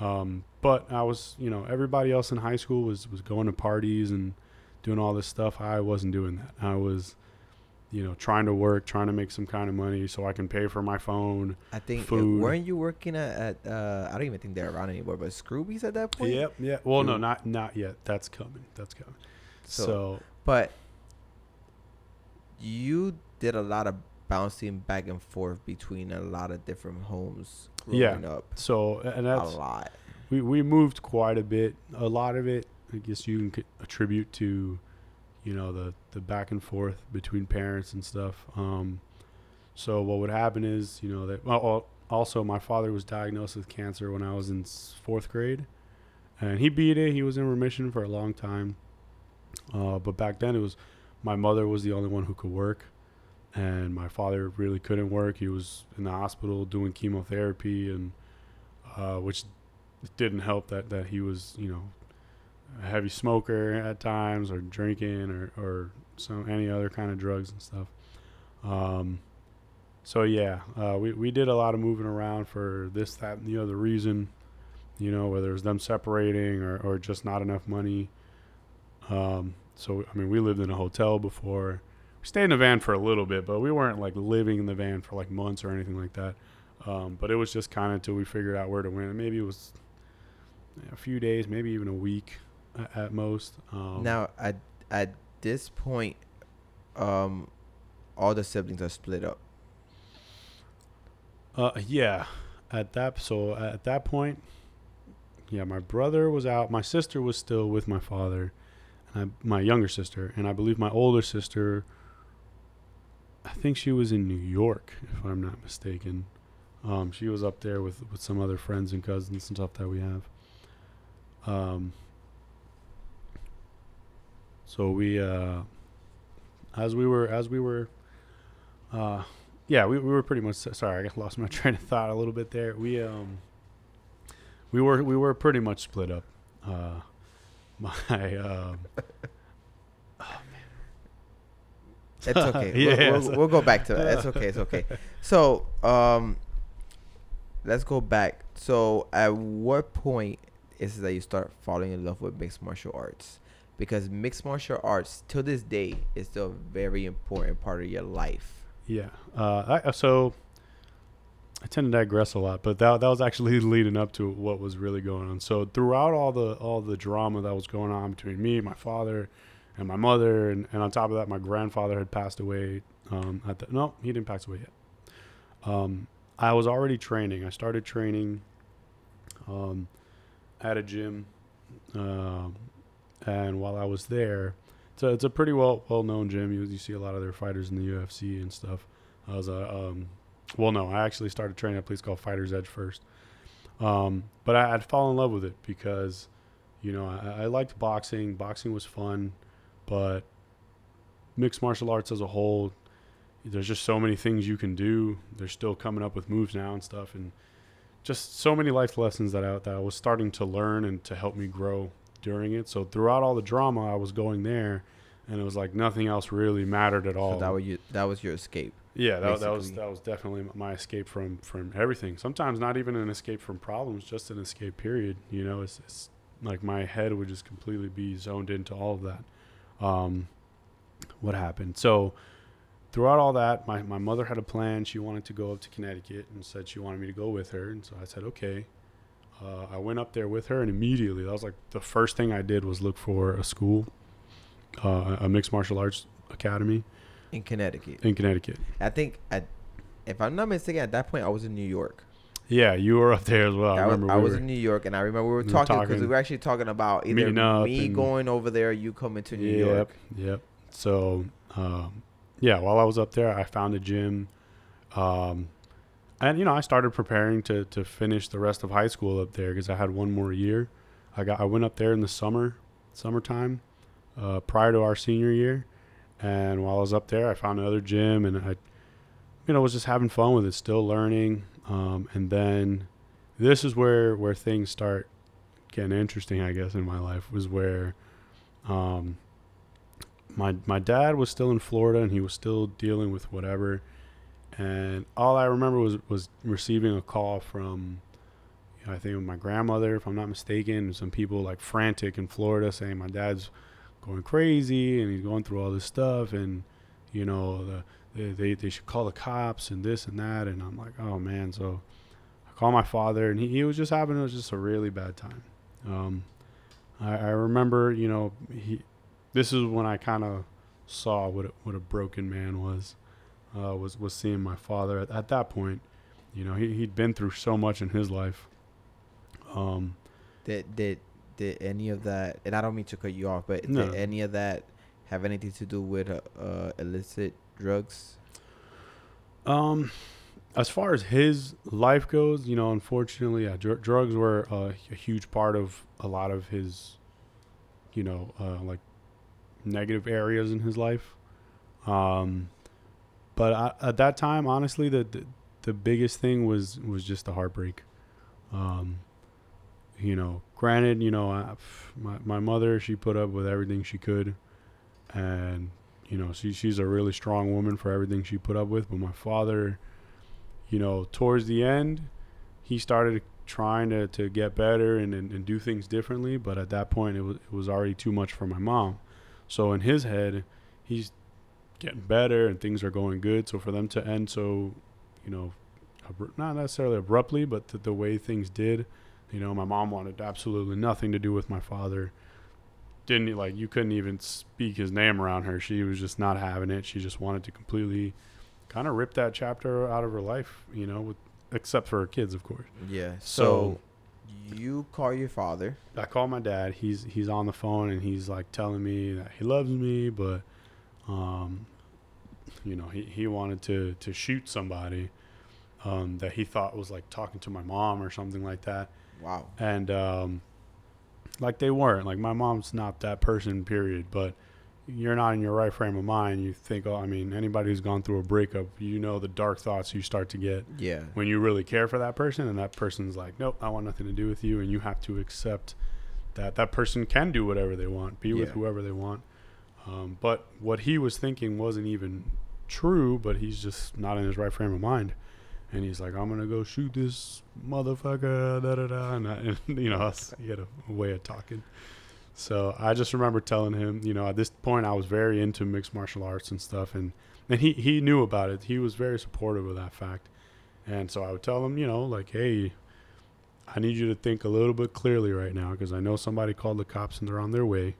um, but I was, you know, everybody else in high school was was going to parties and doing all this stuff. I wasn't doing that. I was, you know, trying to work, trying to make some kind of money so I can pay for my phone. I think uh, Food. weren't you working at, at uh, I don't even think they're around anymore, but Scroobies at that point. Yep, yeah. Well, no, not not yet. That's coming. That's coming. So, So, but you did a lot of bouncing back and forth between a lot of different homes Yeah. growing up. so, and that's A lot. we we moved quite a bit. A lot of it, I guess, you can attribute to, you know, the the back and forth between parents and stuff. Um, So what would happen is, you know, that well, also my father was diagnosed with cancer when I was in fourth grade, and he beat it. He was in remission for a long time. Uh, but back then it was my mother was the only one who could work, and my father really couldn't work. He was in the hospital doing chemotherapy, and uh, which didn't help that that he was, you know, a heavy smoker at times, or drinking, or or some any other kind of drugs and stuff. Um, so yeah, uh, we we did a lot of moving around for this, that, and the other reason. You know, whether it was them separating or, or just not enough money. Um, so I mean, we lived in a hotel before. We stayed in a van for a little bit, but we weren't like living in the van for like months or anything like that. Um, but it was just kind of until we figured out where to win. Maybe it was a few days, maybe even a week at, most. Um, now at at this point, um, all the siblings are split up. Uh, yeah. At that so at that point, yeah, my brother was out. My sister was still with my father, I, my younger sister, and I believe my older sister. I think she was in New York, if I'm not mistaken. Um, she was up there with with some other friends and cousins and stuff that we have. Um. So we, uh, as we were as we were, uh, yeah, we, we were pretty much sorry. I lost my train of thought a little bit there. We um we were we were pretty much split up. Uh, my um, Oh man. It's okay. Yeah, we'll, we'll, we'll go back to that. It's okay. It's okay. So, um, let's go back. So, at what point is it that you start falling in love with mixed martial arts? Because mixed martial arts, till this day, is still a very important part of your life. yeah. Uh, I, so I tend to digress a lot, but that that was actually leading up to what was really going on. So throughout all the all the drama that was going on between me, my father, and my mother, and, and on top of that, my grandfather had passed away. Um, at the, no, he didn't pass away yet. Um, I was already training. I started training um, at a gym, um, and while I was there, it's a, it's a pretty well well known gym. You you see a lot of their fighters in the UFC and stuff. I was a um, well, no, I actually started training at a place called Fighters Edge first. Um, but I, I'd fall in love with it because, you know, I, I liked boxing. Boxing was fun, but mixed martial arts as a whole, there's just so many things you can do. They're still coming up with moves now and stuff, and just so many life lessons that I, that I was starting to learn and to help me grow during it. So throughout all the drama, I was going there, and it was like nothing else really mattered at all. So that was you. That was your escape. Yeah, that, that was that was definitely my escape from from everything. Sometimes not even an escape from problems, just an escape. Period. You know, it's, it's like my head would just completely be zoned into all of that. Um, what happened? So throughout all that, my my mother had a plan. She wanted to go up to Connecticut and said she wanted me to go with her, and so I said okay. Uh, I went up there with her, and immediately that was like the first thing I did was look for a school, uh, a mixed martial arts academy in Connecticut. in Connecticut. I think at, if I'm not mistaken, at that point I was in New York. Yeah, you were up there as well. I, I, was, remember I was were, in New York, and I remember we were talking because we were actually talking about either me going over there, you coming to New yep, York. Yep. Yep. So, um, yeah, while I was up there, I found a gym, um, and you know, I started preparing to to finish the rest of high school up there because I had one more year. I got I went up there in the summer, summertime, uh, prior to our senior year, and while I was up there, I found another gym, and I, you know, was just having fun with it, still learning, um, and then this is where where things start getting interesting, I guess, in my life was where. Um, my my dad was still in Florida and he was still dealing with whatever and all I remember was was receiving a call from you know, I think my grandmother if I'm not mistaken some people like frantic in Florida saying my dad's going crazy and he's going through all this stuff and you know the they, they, they should call the cops and this and that and I'm like oh man so I called my father and he, he was just having it was just a really bad time um, I, I remember you know he this is when I kind of saw what a, what a broken man was. Uh, was was seeing my father at, at that point. You know, he he'd been through so much in his life. Um, Did did did any of that? And I don't mean to cut you off, but No. did any of that have anything to do with uh, uh, illicit drugs? Um, as far as his life goes, you know, unfortunately, yeah, dr- drugs were uh, a huge part of a lot of his, you know, uh, like negative areas in his life. Um, but I, at that time, honestly, the, the the biggest thing was was just the heartbreak. Um, you know, granted, you know, I, my my mother, she put up with everything she could, and you know, she she's a really strong woman for everything she put up with. But my father, you know, towards the end, he started trying to, to get better and, and, and do things differently. But at that point, it was it was already too much for my mom. So in his head, he's getting better and things are going good. So for them to end so, you know, not necessarily abruptly, but the, the way things did, you know, my mom wanted absolutely nothing to do with my father. Didn't like you couldn't even speak his name around her. She was just not having it. She just wanted to completely kind of rip that chapter out of her life, you know, with except for her kids, of course. Yeah. So- So, you call your father. I call my dad. He's he's on the phone and he's like telling me that he loves me, but um, you know, he, he wanted to to shoot somebody um, that he thought was like talking to my mom or something like that. Wow. And um, like they weren't. Like my mom's not that person, period. But you're not in your right frame of mind. You think, oh, I mean, anybody who's gone through a breakup, you know the dark thoughts you start to get Yeah. when you really care for that person and that person's like nope i want nothing to do with you and you have to accept that that person can do whatever they want be with whoever they want um, but what he was thinking wasn't even true but he's just not in his right frame of mind and he's like i'm gonna go shoot this motherfucker da da da and, I, and you know he had a, a way of talking so i just remember telling him you know at this point i was very into mixed martial arts and stuff and and he, he knew about it he was very supportive of that fact and so I would tell him, you know, like, hey, I need you to think a little bit clearly right now because I know somebody called the cops and they're on their way.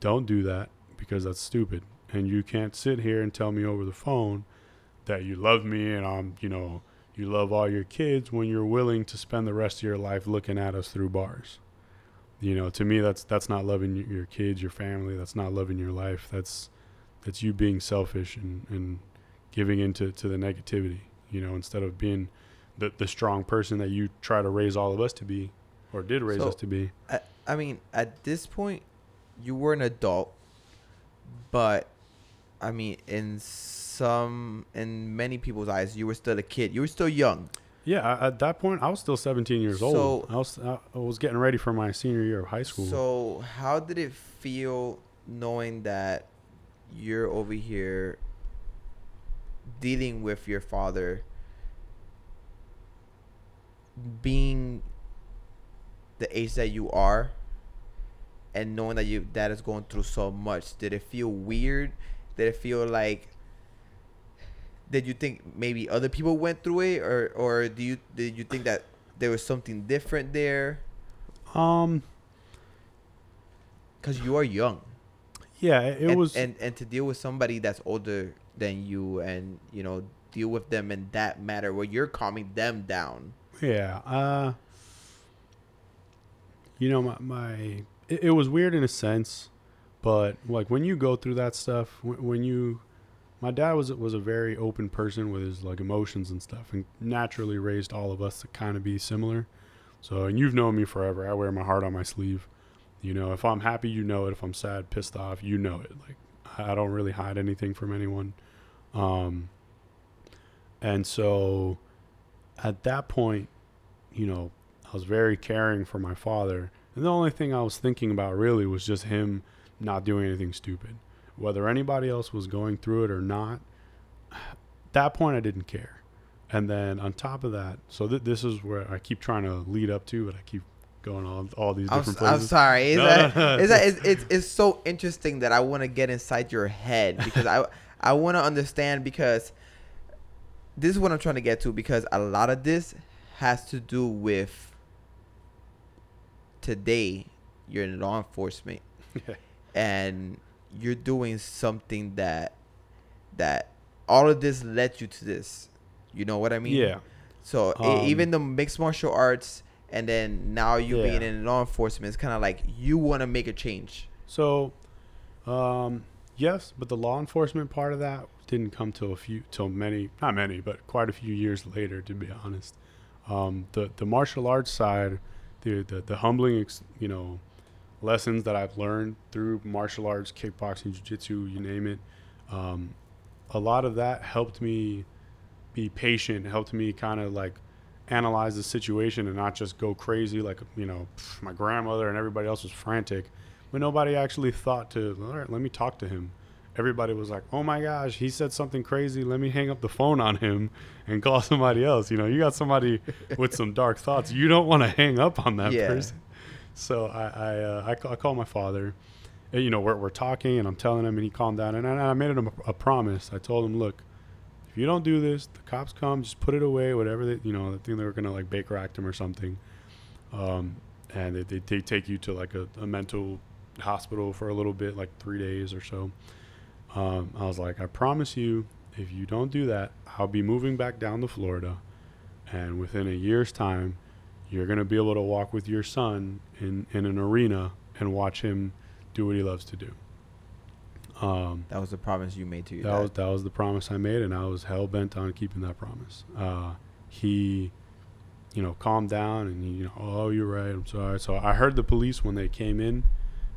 Don't do that because that's stupid. And you can't sit here and tell me over the phone that you love me and I'm, you know, you love all your kids when you're willing to spend the rest of your life looking at us through bars. You know, to me, that's that's not loving your kids, your family. That's not loving your life. That's that's you being selfish and, and giving into to the negativity you know, instead of being the, the strong person that you try to raise all of us to be or did raise So- us to be. I, I mean, at this point, you were an adult, but I mean, in some, in many people's eyes, you were still a kid. You were still young. Yeah, at that point, I was still 17 years old. So- I was I, was getting ready for my senior year of high school. So, how did it feel knowing that you're over here dealing with your father being the age that you are and knowing that you dad is going through so much did it feel weird did it feel like did you think maybe other people went through it or or do you did you think that there was something different there um, because you are young yeah, it, and, was. and and to deal with somebody that's older than you and you know deal with them in that matter where you're calming them down Yeah. Uh, you know, my, my it, it was weird in a sense, but like when you go through that stuff, when, when you, my dad was was a very open person with his like emotions and stuff, and naturally raised all of us to kind of be similar. So, and you've known me forever. I wear my heart on my sleeve. You know, if I'm happy, you know it. If I'm sad, pissed off, you know it. Like I don't really hide anything from anyone. Um, and so at that point, you know, I was very caring for my father. And the only thing I was thinking about really was just him not doing anything stupid. Whether anybody else was going through it or not, that point I didn't care. And then on top of that, so th- this is where I keep trying to lead up to, but I keep going all, all these I'm, different s- I'm sorry is No, that, no, no. is that it's, it's, it's so interesting that i want to get inside your head because i i want to understand because this is what i'm trying to get to because a lot of this has to do with today you're in law enforcement and you're doing something that that all of this led you to this you know what i mean yeah. so Um, even the mixed martial arts and then now you Yeah. being in law enforcement it's kind of like you want to make a change So, um, yes, but the law enforcement part of that didn't come till a few, till many, not many, but quite a few years later, to be honest. Um, the the martial arts side, the the, the humbling, ex, you know, lessons that I've learned through martial arts, kickboxing, jiu-jitsu, you name it. Um, a lot of that helped me be patient, helped me kind of like analyze the situation and not just go crazy like you know my grandmother and everybody else was frantic but nobody actually thought to all right let me talk to him everybody was like oh my gosh he said something crazy let me hang up the phone on him and call somebody else you know you got somebody with some dark thoughts you don't want to hang up on that Yeah. person so i I, uh, I, ca- I call my father. And, you know we're, we're talking and i'm telling him and he calmed down. And I, I made him a, a promise. I told him look if you don't do this, the cops come, just put it away, whatever they, you know, I think they were gonna like Baker Act him or something, um, and they, they, they take you to like a, a mental hospital for a little bit, like three days or so. Um, I was like, I promise you, if you don't do that, I'll be moving back down to Florida, and within a year's time, you're gonna be able to walk with your son in in an arena and watch him do what he loves to do. Um, That was the promise you made to your that dad. was that was the promise I made, and I was hell bent on keeping that promise. Uh, he, you know, calmed down, and he, you know, oh, you're right. I'm sorry. So I heard the police when they came in,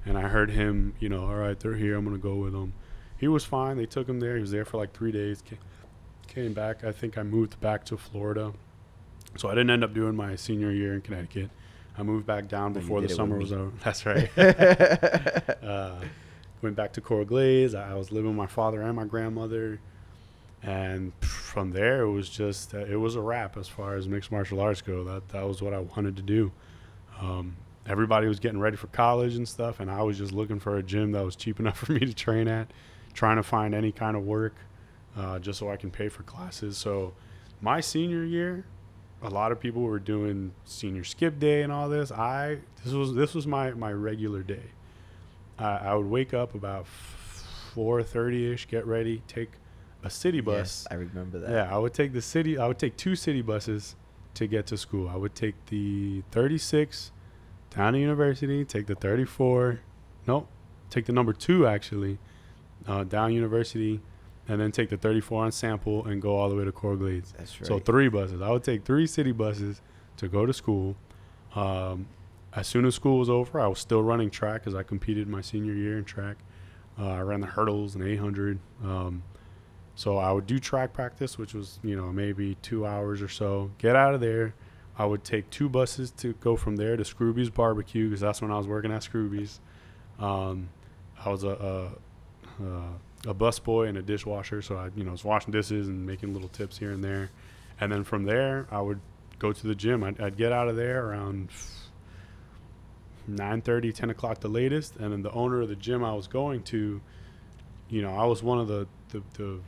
and I heard him, you know, all right, they're here. I'm gonna go with them. He was fine. They took him there. He was there for like three days. Came, came back. I think I moved back to Florida, so I didn't end up doing my senior year in Connecticut. I moved back down before the summer was over. That's right. uh, went back to Coral Glades. I was living with my father and my grandmother, and from there it was just uh, it was a wrap as far as mixed martial arts go. That that was what I wanted to do. Um, everybody was getting ready for college and stuff, and I was just looking for a gym that was cheap enough for me to train at, trying to find any kind of work, uh, just so I can pay for classes. So, my senior year, a lot of people were doing senior skip day and all this. I this was this was my my regular day. I, I would wake up about four thirty ish, get ready, take a city bus. Yes, I remember that. Yeah, I would take the city. I would take two city buses to get to school. I would take the 36 down to university. Take the 34. Nope, take the number two actually uh, down university, and then take the 34 on sample and go all the way to Glades. That's right. So three buses. I would take three city buses to go to school. Um, as soon as school was over, I was still running track because I competed my senior year in track. Uh, I ran the hurdles and 800. Um, so I would do track practice, which was you know maybe two hours or so. Get out of there. I would take two buses to go from there to Scrooby's Barbecue because that's when I was working at Scrooby's. Um, I was a, a, a a bus boy and a dishwasher, so I you know was washing dishes and making little tips here and there. And then from there, I would go to the gym. I'd, I'd get out of there around 9.30, 10 o'clock the latest. And then the owner of the gym I was going to, you know, I was one of the, the, the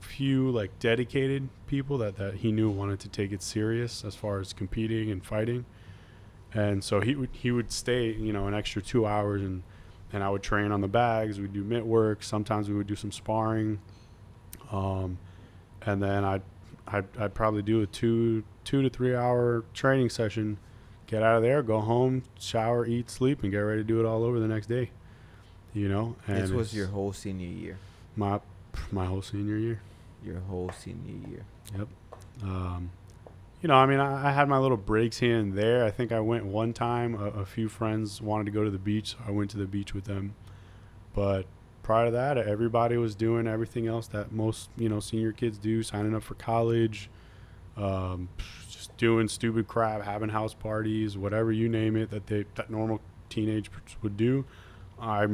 few like dedicated people that, that he knew wanted to take it serious as far as competing and fighting. And so he would he would stay, you know, an extra two hours and and I would train on the bags. We'd do mitt work. Sometimes we would do some sparring. Um, and then I'd, I'd I'd probably do a two two to three hour training session. Get out of there, go home, shower, eat, sleep, and get ready to do it all over the next day. You know, and this was your whole senior year. my my whole senior year. Your whole senior year. Um, you know, I mean, I, I had my little breaks here and there. I think I went one time. A, a few friends wanted to go to the beach, so I went to the beach with them. But prior to that, everybody was doing everything else that most you know senior kids do, signing up for college, um, just doing stupid crap, having house parties, whatever you name it that they that normal teenagers would do. I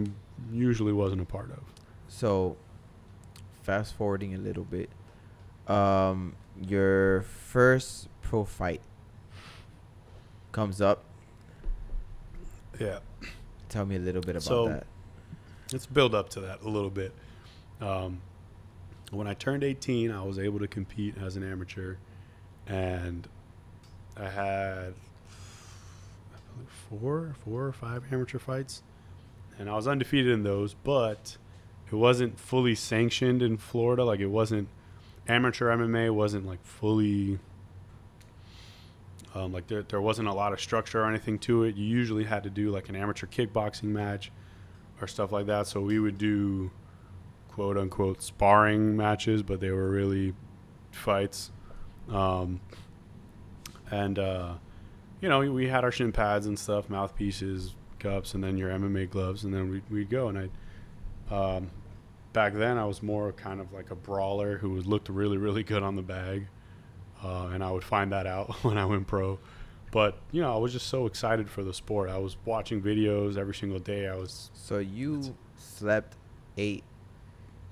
usually wasn't a part of. So, fast forwarding a little bit, um, your first pro fight comes up. Yeah. Tell me a little bit about So- that. let's build up to that a little bit. Um, when I turned 18, I was able to compete as an amateur, and I had four, four or five amateur fights, and I was undefeated in those. But it wasn't fully sanctioned in Florida. Like it wasn't amateur MMA wasn't like fully. Um, like there, there wasn't a lot of structure or anything to it. You usually had to do like an amateur kickboxing match or stuff like that. So we would do quote unquote sparring matches, but they were really fights. Um, and uh, you know, we had our shin pads and stuff, mouthpieces, cups, and then your MMA gloves, and then we'd, we'd go. And I, um, back then, I was more kind of like a brawler who looked really, really good on the bag, uh, and I would find that out when I went pro. But you know, I was just so excited for the sport. I was watching videos every single day. I was So you slept, ate,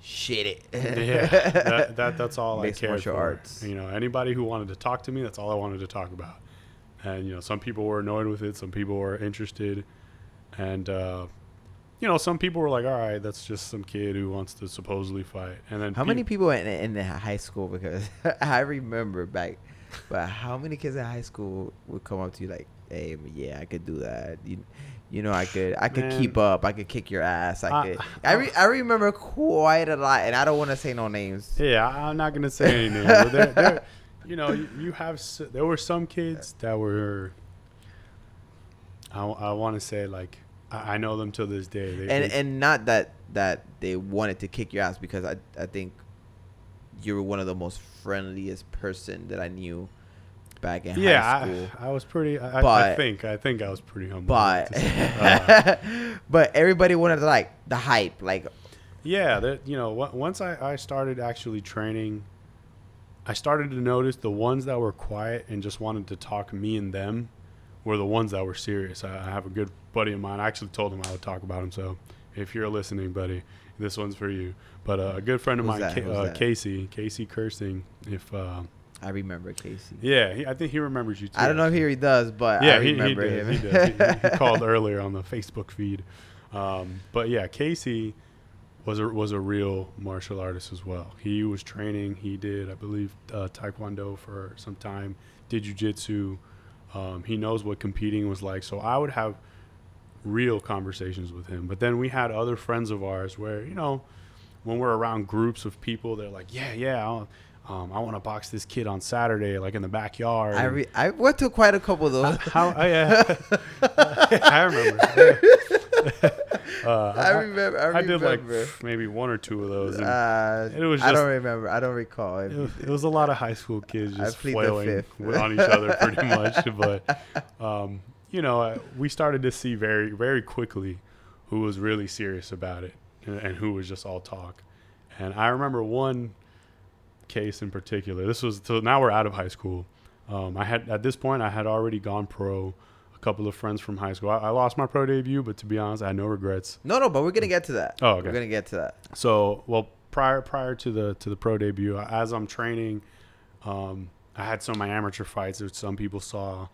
shit it. yeah, that, that that's all Mixed I cared martial for. arts. You know, anybody who wanted to talk to me, that's all I wanted to talk about. And you know, some people were annoyed with it, some people were interested, and uh, you know, some people were like, "All right, that's just some kid who wants to supposedly fight." And then How many people in, in the high school? Because I remember back, but how many kids in high school would come up to you like, "Hey, yeah, I could do that. You, you know, I could, I could Man. keep up. I could kick your ass. I I- could." I, re- I remember quite a lot, and I don't want to say no names. Yeah, I'm not gonna say any names. But there, there, you know, you, you have s- there were some kids that were. I, I want to say like I, know them to this day. They, and they- and not that that they wanted to kick your ass because I I think you were one of the most friendliest person that I knew back in high yeah, school. I, I was pretty. I, I think I think I was pretty humble. but. Uh, but everybody wanted like the hype, like yeah, that you know, on- once I, I started actually training, I started to notice the ones that were quiet and just wanted to talk me and them were the ones that were serious. I, I have a good buddy of mine. I actually told him I would talk about him. So if you're listening, buddy, this one's for you. But uh, a good friend of Who's mine? Ca- uh. Casey, Casey Cursing. If uh, I remember Casey. yeah, he, I think he remembers you too. I don't know if he does, but yeah, I he, he remember does. him. He, does. He, he called earlier on the Facebook feed. Um, but yeah, Casey was a was a real martial artist as well. He was training. He did, I believe, uh, taekwondo for some time. Did jujitsu. Um, he knows what competing was like. So I would have real conversations with him. But then we had other friends of ours where you know, when we're around groups of people, they're like, yeah, yeah. I'll, um, I want to box this kid on Saturday, like in the backyard. I re- I went to quite a couple of those. how? Oh, yeah. I remember. uh, I remember. I, I did like maybe one or two of those. And uh, it was I don't remember. I don't recall. it, was, it was a lot of high school kids just flailing on each other pretty much. But um, you know, uh, we started to see very very quickly who was really serious about it and, and who was just all talk. And I remember one case in particular. This was so now we're out of high school. Um, I had at this point I had already gone pro. Couple of friends from high school. I, I lost my pro debut, but to be honest, I had no regrets. no, no, but we're gonna get to that. Oh, okay. We're gonna get to that. So, well, prior prior to the to the pro debut, as I'm training, um, I had some of my amateur fights which some people saw,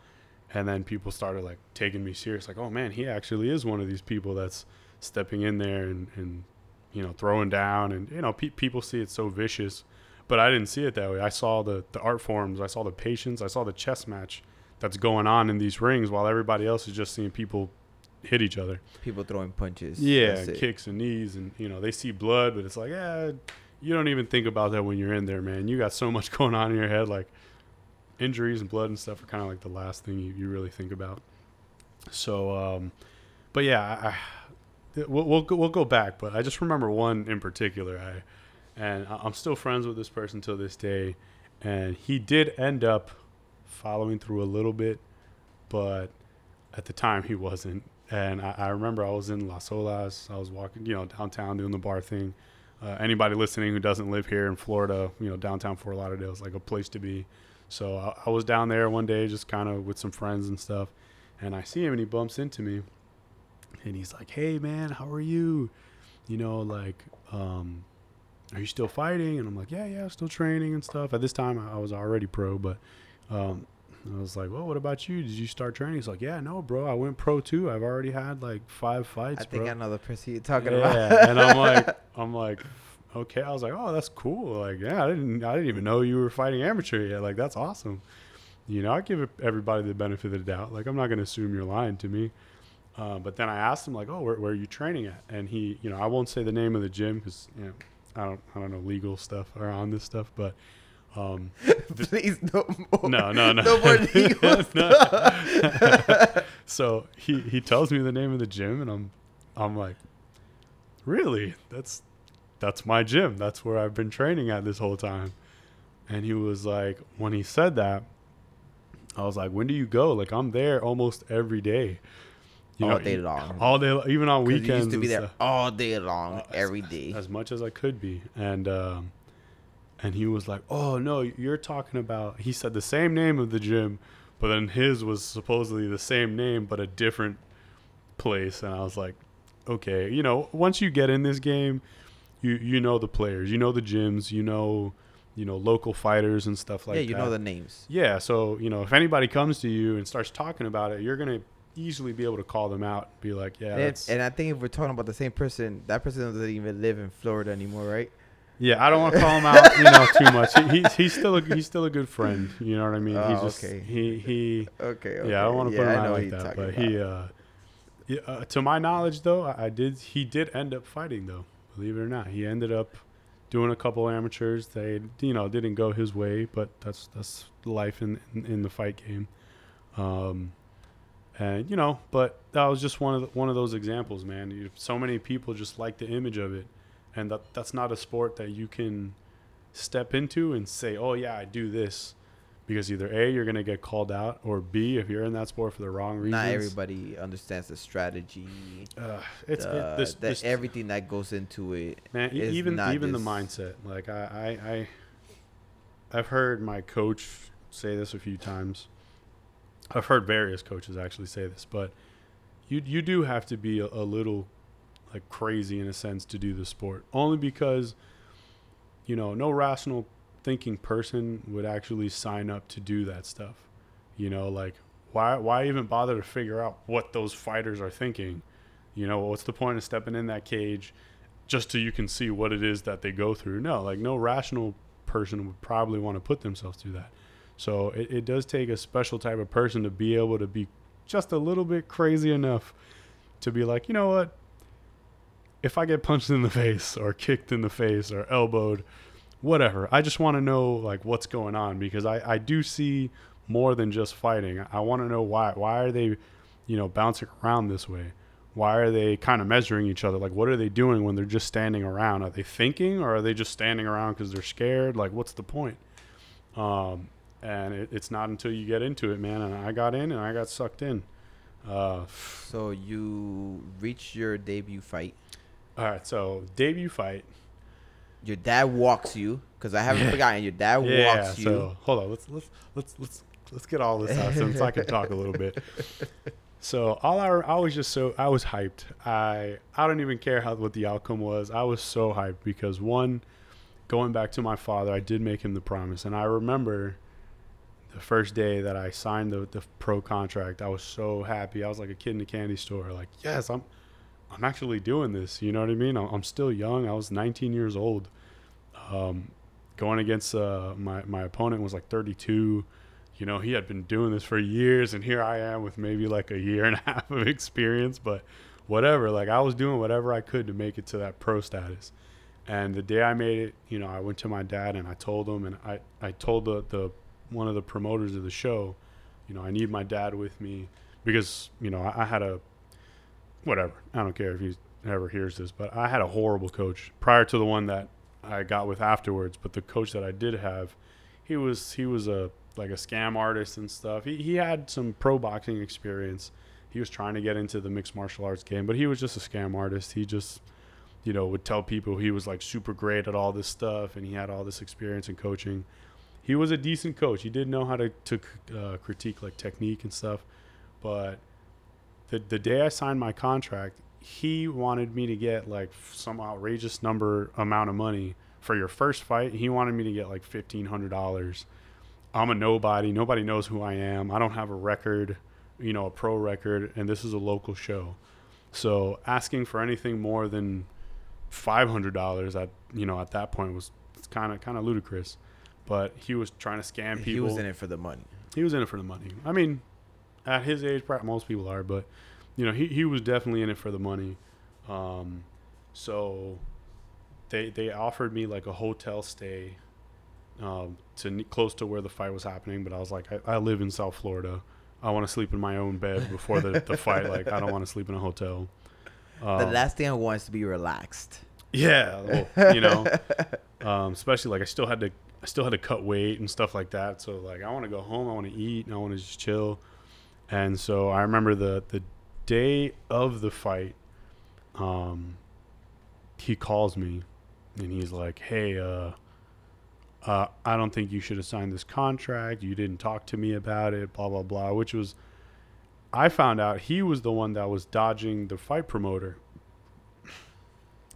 and then people started like taking me serious, like, oh man, he actually is one of these people that's stepping in there and and you know throwing down, and you know pe- people see it so vicious, but I didn't see it that way. I saw the the art forms, I saw the patience, I saw the chess match that's going on in these rings, while everybody else is just seeing people hit each other. People throwing punches. Yeah, kicks and knees, and you know they see blood, but it's like, yeah, you don't even think about that when you're in there, man. You got so much going on in your head, like injuries and blood and stuff are kind of like the last thing you, you really think about. So, um, but yeah, I, I, we'll we'll go, we'll go back, but I just remember one in particular. I and I'm still friends with this person till this day, and he did end up following through a little bit, but at the time he wasn't. And I, I remember I was in Las Olas. I was walking, you know, downtown doing the bar thing. Uh, anybody listening who doesn't live here in Florida, you know, downtown Fort Lauderdale is like a place to be. So I, I was down there one day, just kind of with some friends and stuff. And I see him, and he bumps into me, and he's like, "Hey, man, how are you? You know, like, um, are you still fighting?" And I'm like, "Yeah, yeah, still training and stuff." At this time, I I was already pro, but um, I was like, "Well, what about you? Did you start training?" He's like, "Yeah, no, bro. I went pro too. I've already had like five fights, I think bro." I know the person you're talking yeah, about. and I'm like, I'm like, okay. I was like, oh, that's cool. Like, yeah, I didn't, I didn't even know you were fighting amateur yet. Like, that's awesome. You know, I give everybody the benefit of the doubt. Like, I'm not gonna assume you're lying to me. Uh, but then I asked him like, oh, where, where are you training at? And he, you know, I won't say the name of the gym because you know, I don't, I don't know legal stuff around this stuff, but. Um, Please no more. no, no, no. No more so he he tells me the name of the gym, and I'm I'm like, really? That's that's my gym. That's where I've been training at this whole time. And he was like, when he said that, I was like, when do you go? Like I'm there almost every day. All day long. All day, even on you weekends. used to be there all day long, Uh, every day. as much as I could be. And um, and he was like, "Oh no, you're talking about." He said the same name of the gym, but then his was supposedly the same name but a different place. And I was like, "Okay, you know, once you get in this game, you you know the players, you know the gyms, you know, you know local fighters and stuff like that. yeah, that. you know the names. Yeah, so you know if anybody comes to you and starts talking about it, you're gonna easily be able to call them out and be like, "Yeah, and, that's." and I think if we're talking about the same person, that person doesn't even live in Florida anymore, right? Yeah, I don't want to call him out, you know, too much. He, he's he's still a, he's still a good friend. You know what I mean? Oh, he's just okay. he he. Okay. okay. Yeah, I don't want to Yeah, put him out like that, but he. Uh, yeah, uh, to my knowledge, though, I, I did. He did end up fighting, though. Believe it or not, he ended up doing a couple amateurs. They, you know, didn't go his way, but that's that's life in in, in the fight game. Um, and you know, but that was just one of the, one of those examples, man. You, so many people just like the image of it, and that that's not a sport that you can step into and say, "Oh yeah, I do this," because either a you're gonna get called out, or b if you're in that sport for the wrong reasons. Not everybody understands the strategy, Uh, it's the, it, this, the this, everything that goes into it. man. even not even the mindset. Like I, I, I, I've heard my coach say this a few times. I've heard various coaches actually say this, but you you do have to be a, a little like crazy in a sense to do the sport, only because you know no rational thinking person would actually sign up to do that stuff. You know, like why why even bother to figure out what those fighters are thinking? You know, what's the point of stepping in that cage just so you can see what it is that they go through? No, like no rational person would probably want to put themselves through that. So it, it does take a special type of person to be able to be just a little bit crazy enough to be like, you know what? If I get punched in the face or kicked in the face or elbowed, whatever, I just want to know like what's going on because I, I do see more than just fighting. I want to know why why are they, you know, bouncing around this way? Why are they kind of measuring each other? Like what are they doing when they're just standing around? Are they thinking or are they just standing around because they're scared? Like what's the point? Um, and it, it's not until you get into it, man. And I got in and I got sucked in. Uh, So you reach your debut fight. All right, so debut fight. Your dad walks you, because I haven't forgotten. Your dad Yeah. walks you. So hold on, let's let's let's let's let's get all this out so I can talk a little bit. So all I, I was just so I was hyped. I I don't even care how what the outcome was. I was so hyped because one, going back to my father, I did make him the promise, and I remember the first day that I signed the, the pro contract. I was so happy. I was like a kid in a candy store. Like yes, I'm I'm actually doing this. You know what I mean? I'm, still young. I was 19 years old. Um, going against uh, my my opponent was like 32 you know, he had been doing this for years, and here I am with maybe like a year and a half of experience, but whatever. Like, I was doing whatever I could to make it to that pro status. And the day I made it, you know, I went to my dad and I told him, and I, I told the, the one of the promoters of the show, you know, I need my dad with me because, you know, I, I had a whatever. I don't care if he ever hears this, but I had a horrible coach prior to the one that I got with afterwards. But the coach that I did have, he was he was a like a scam artist and stuff. He he had some pro boxing experience. He was trying to get into the mixed martial arts game, but he was just a scam artist. He just you know would tell people he was like super great at all this stuff and he had all this experience in coaching. He was a decent coach. He did know how to to uh, critique like technique and stuff, but the the day I signed my contract, he wanted me to get like some outrageous number amount of money for your first fight. He wanted me to get like fifteen hundred dollars. I'm a nobody. Nobody knows who I am. I don't have a record, you know, a pro record, and this is a local show. So asking for anything more than five hundred dollars at you know at that point was kind of kind of ludicrous. But he was trying to scam people. he was in it for the money. He was in it for the money. I mean, at his age, probably most people are, but you know, he, he was definitely in it for the money. Um, so they they offered me like a hotel stay um, to close to where the fight was happening, but I was like, I, I live in South Florida. I want to sleep in my own bed before the, the fight. Like, I don't want to sleep in a hotel. the Um, last thing I want is to be relaxed. Yeah, well, you know, um, especially like I still had to, I still had to cut weight and stuff like that. So like I want to go home, I want to eat, and I want to just chill. And so I remember the the day of the fight, um, he calls me, and he's like, "Hey, uh, uh, I don't think you should have signed this contract. You didn't talk to me about it. Blah blah blah." Which was, I found out he was the one that was dodging the fight promoter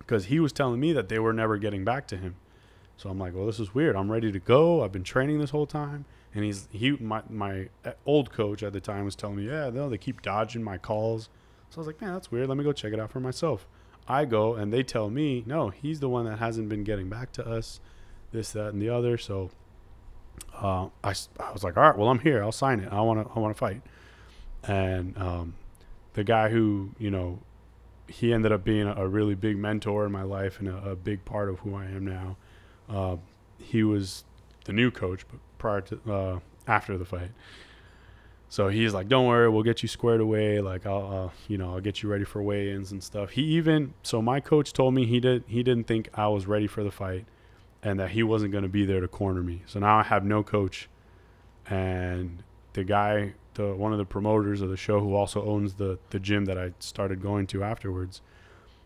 because he was telling me that they were never getting back to him. So I'm like, well, this is weird. I'm ready to go. I've been training this whole time, and he's he my my uh, old coach at the time was telling me, yeah, no, they keep dodging my calls. So I was like, man, that's weird. Let me go check it out for myself. I go and they tell me, no, he's the one that hasn't been getting back to us, this, that, and the other. So uh, I, I was like, all right, well, I'm here. I'll sign it. I want to I want to fight. And um, the guy who you know he ended up being a, a really big mentor in my life and a, a big part of who I am now. Uh, he was the new coach, but prior to uh, after the fight. So he's like, "Don't worry, we'll get you squared away. Like, I'll, uh, you know, I'll get you ready for weigh-ins and stuff." He even so my coach told me he did he didn't think I was ready for the fight, and that he wasn't going to be there to corner me. So now I have no coach, and the guy, the one of the promoters of the show, who also owns the the gym that I started going to afterwards,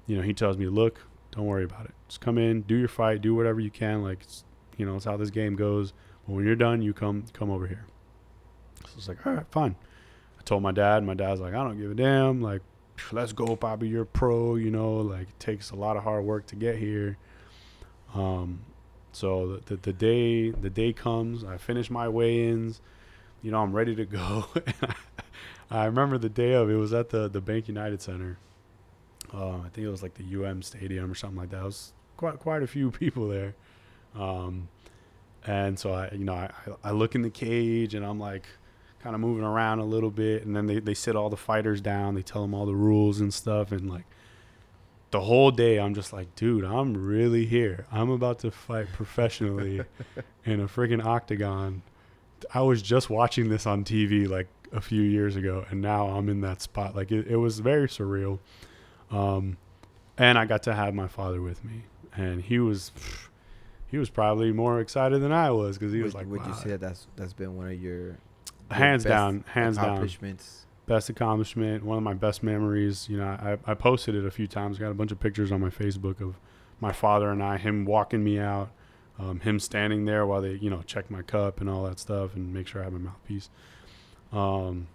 you know, he tells me, "Look, don't worry about it. Just come in, do your fight, do whatever you can. Like, you know, it's how this game goes. But when you're done, you come come over here." So it's like, all right, fine. I told my dad. My dad's like, I don't give a damn. Like, let's go, Bobby. You're pro. You know, like it takes a lot of hard work to get here. Um, so the, the the day the day comes, I finish my weigh-ins. You know, I'm ready to go. I remember the day of. It was at the the Bank United Center. Uh, I think it was like the UM Stadium or something like that. It was quite quite a few people there. Um, and so I, you know, I, I look in the cage and I'm like, kind of moving around a little bit, and then they, they sit all the fighters down. They tell them all the rules and stuff, and like the whole day, I'm just like, dude, I'm really here. I'm about to fight professionally in a freaking octagon. I was just watching this on TV like a few years ago, and now I'm in that spot. Like it, it was very surreal. Um, and I got to have my father with me, and he was. He was probably more excited than I was because he would, was like, would you "Wow." say that that's that's been one of your, your hands best down, hands down, accomplishments? best accomplishment, one of my best memories. You know, I, I posted it a few times. Got a bunch of pictures on my Facebook of my father and I, him walking me out, um, him standing there while they, you know, check my cup and all that stuff and make sure I have my mouthpiece. Um,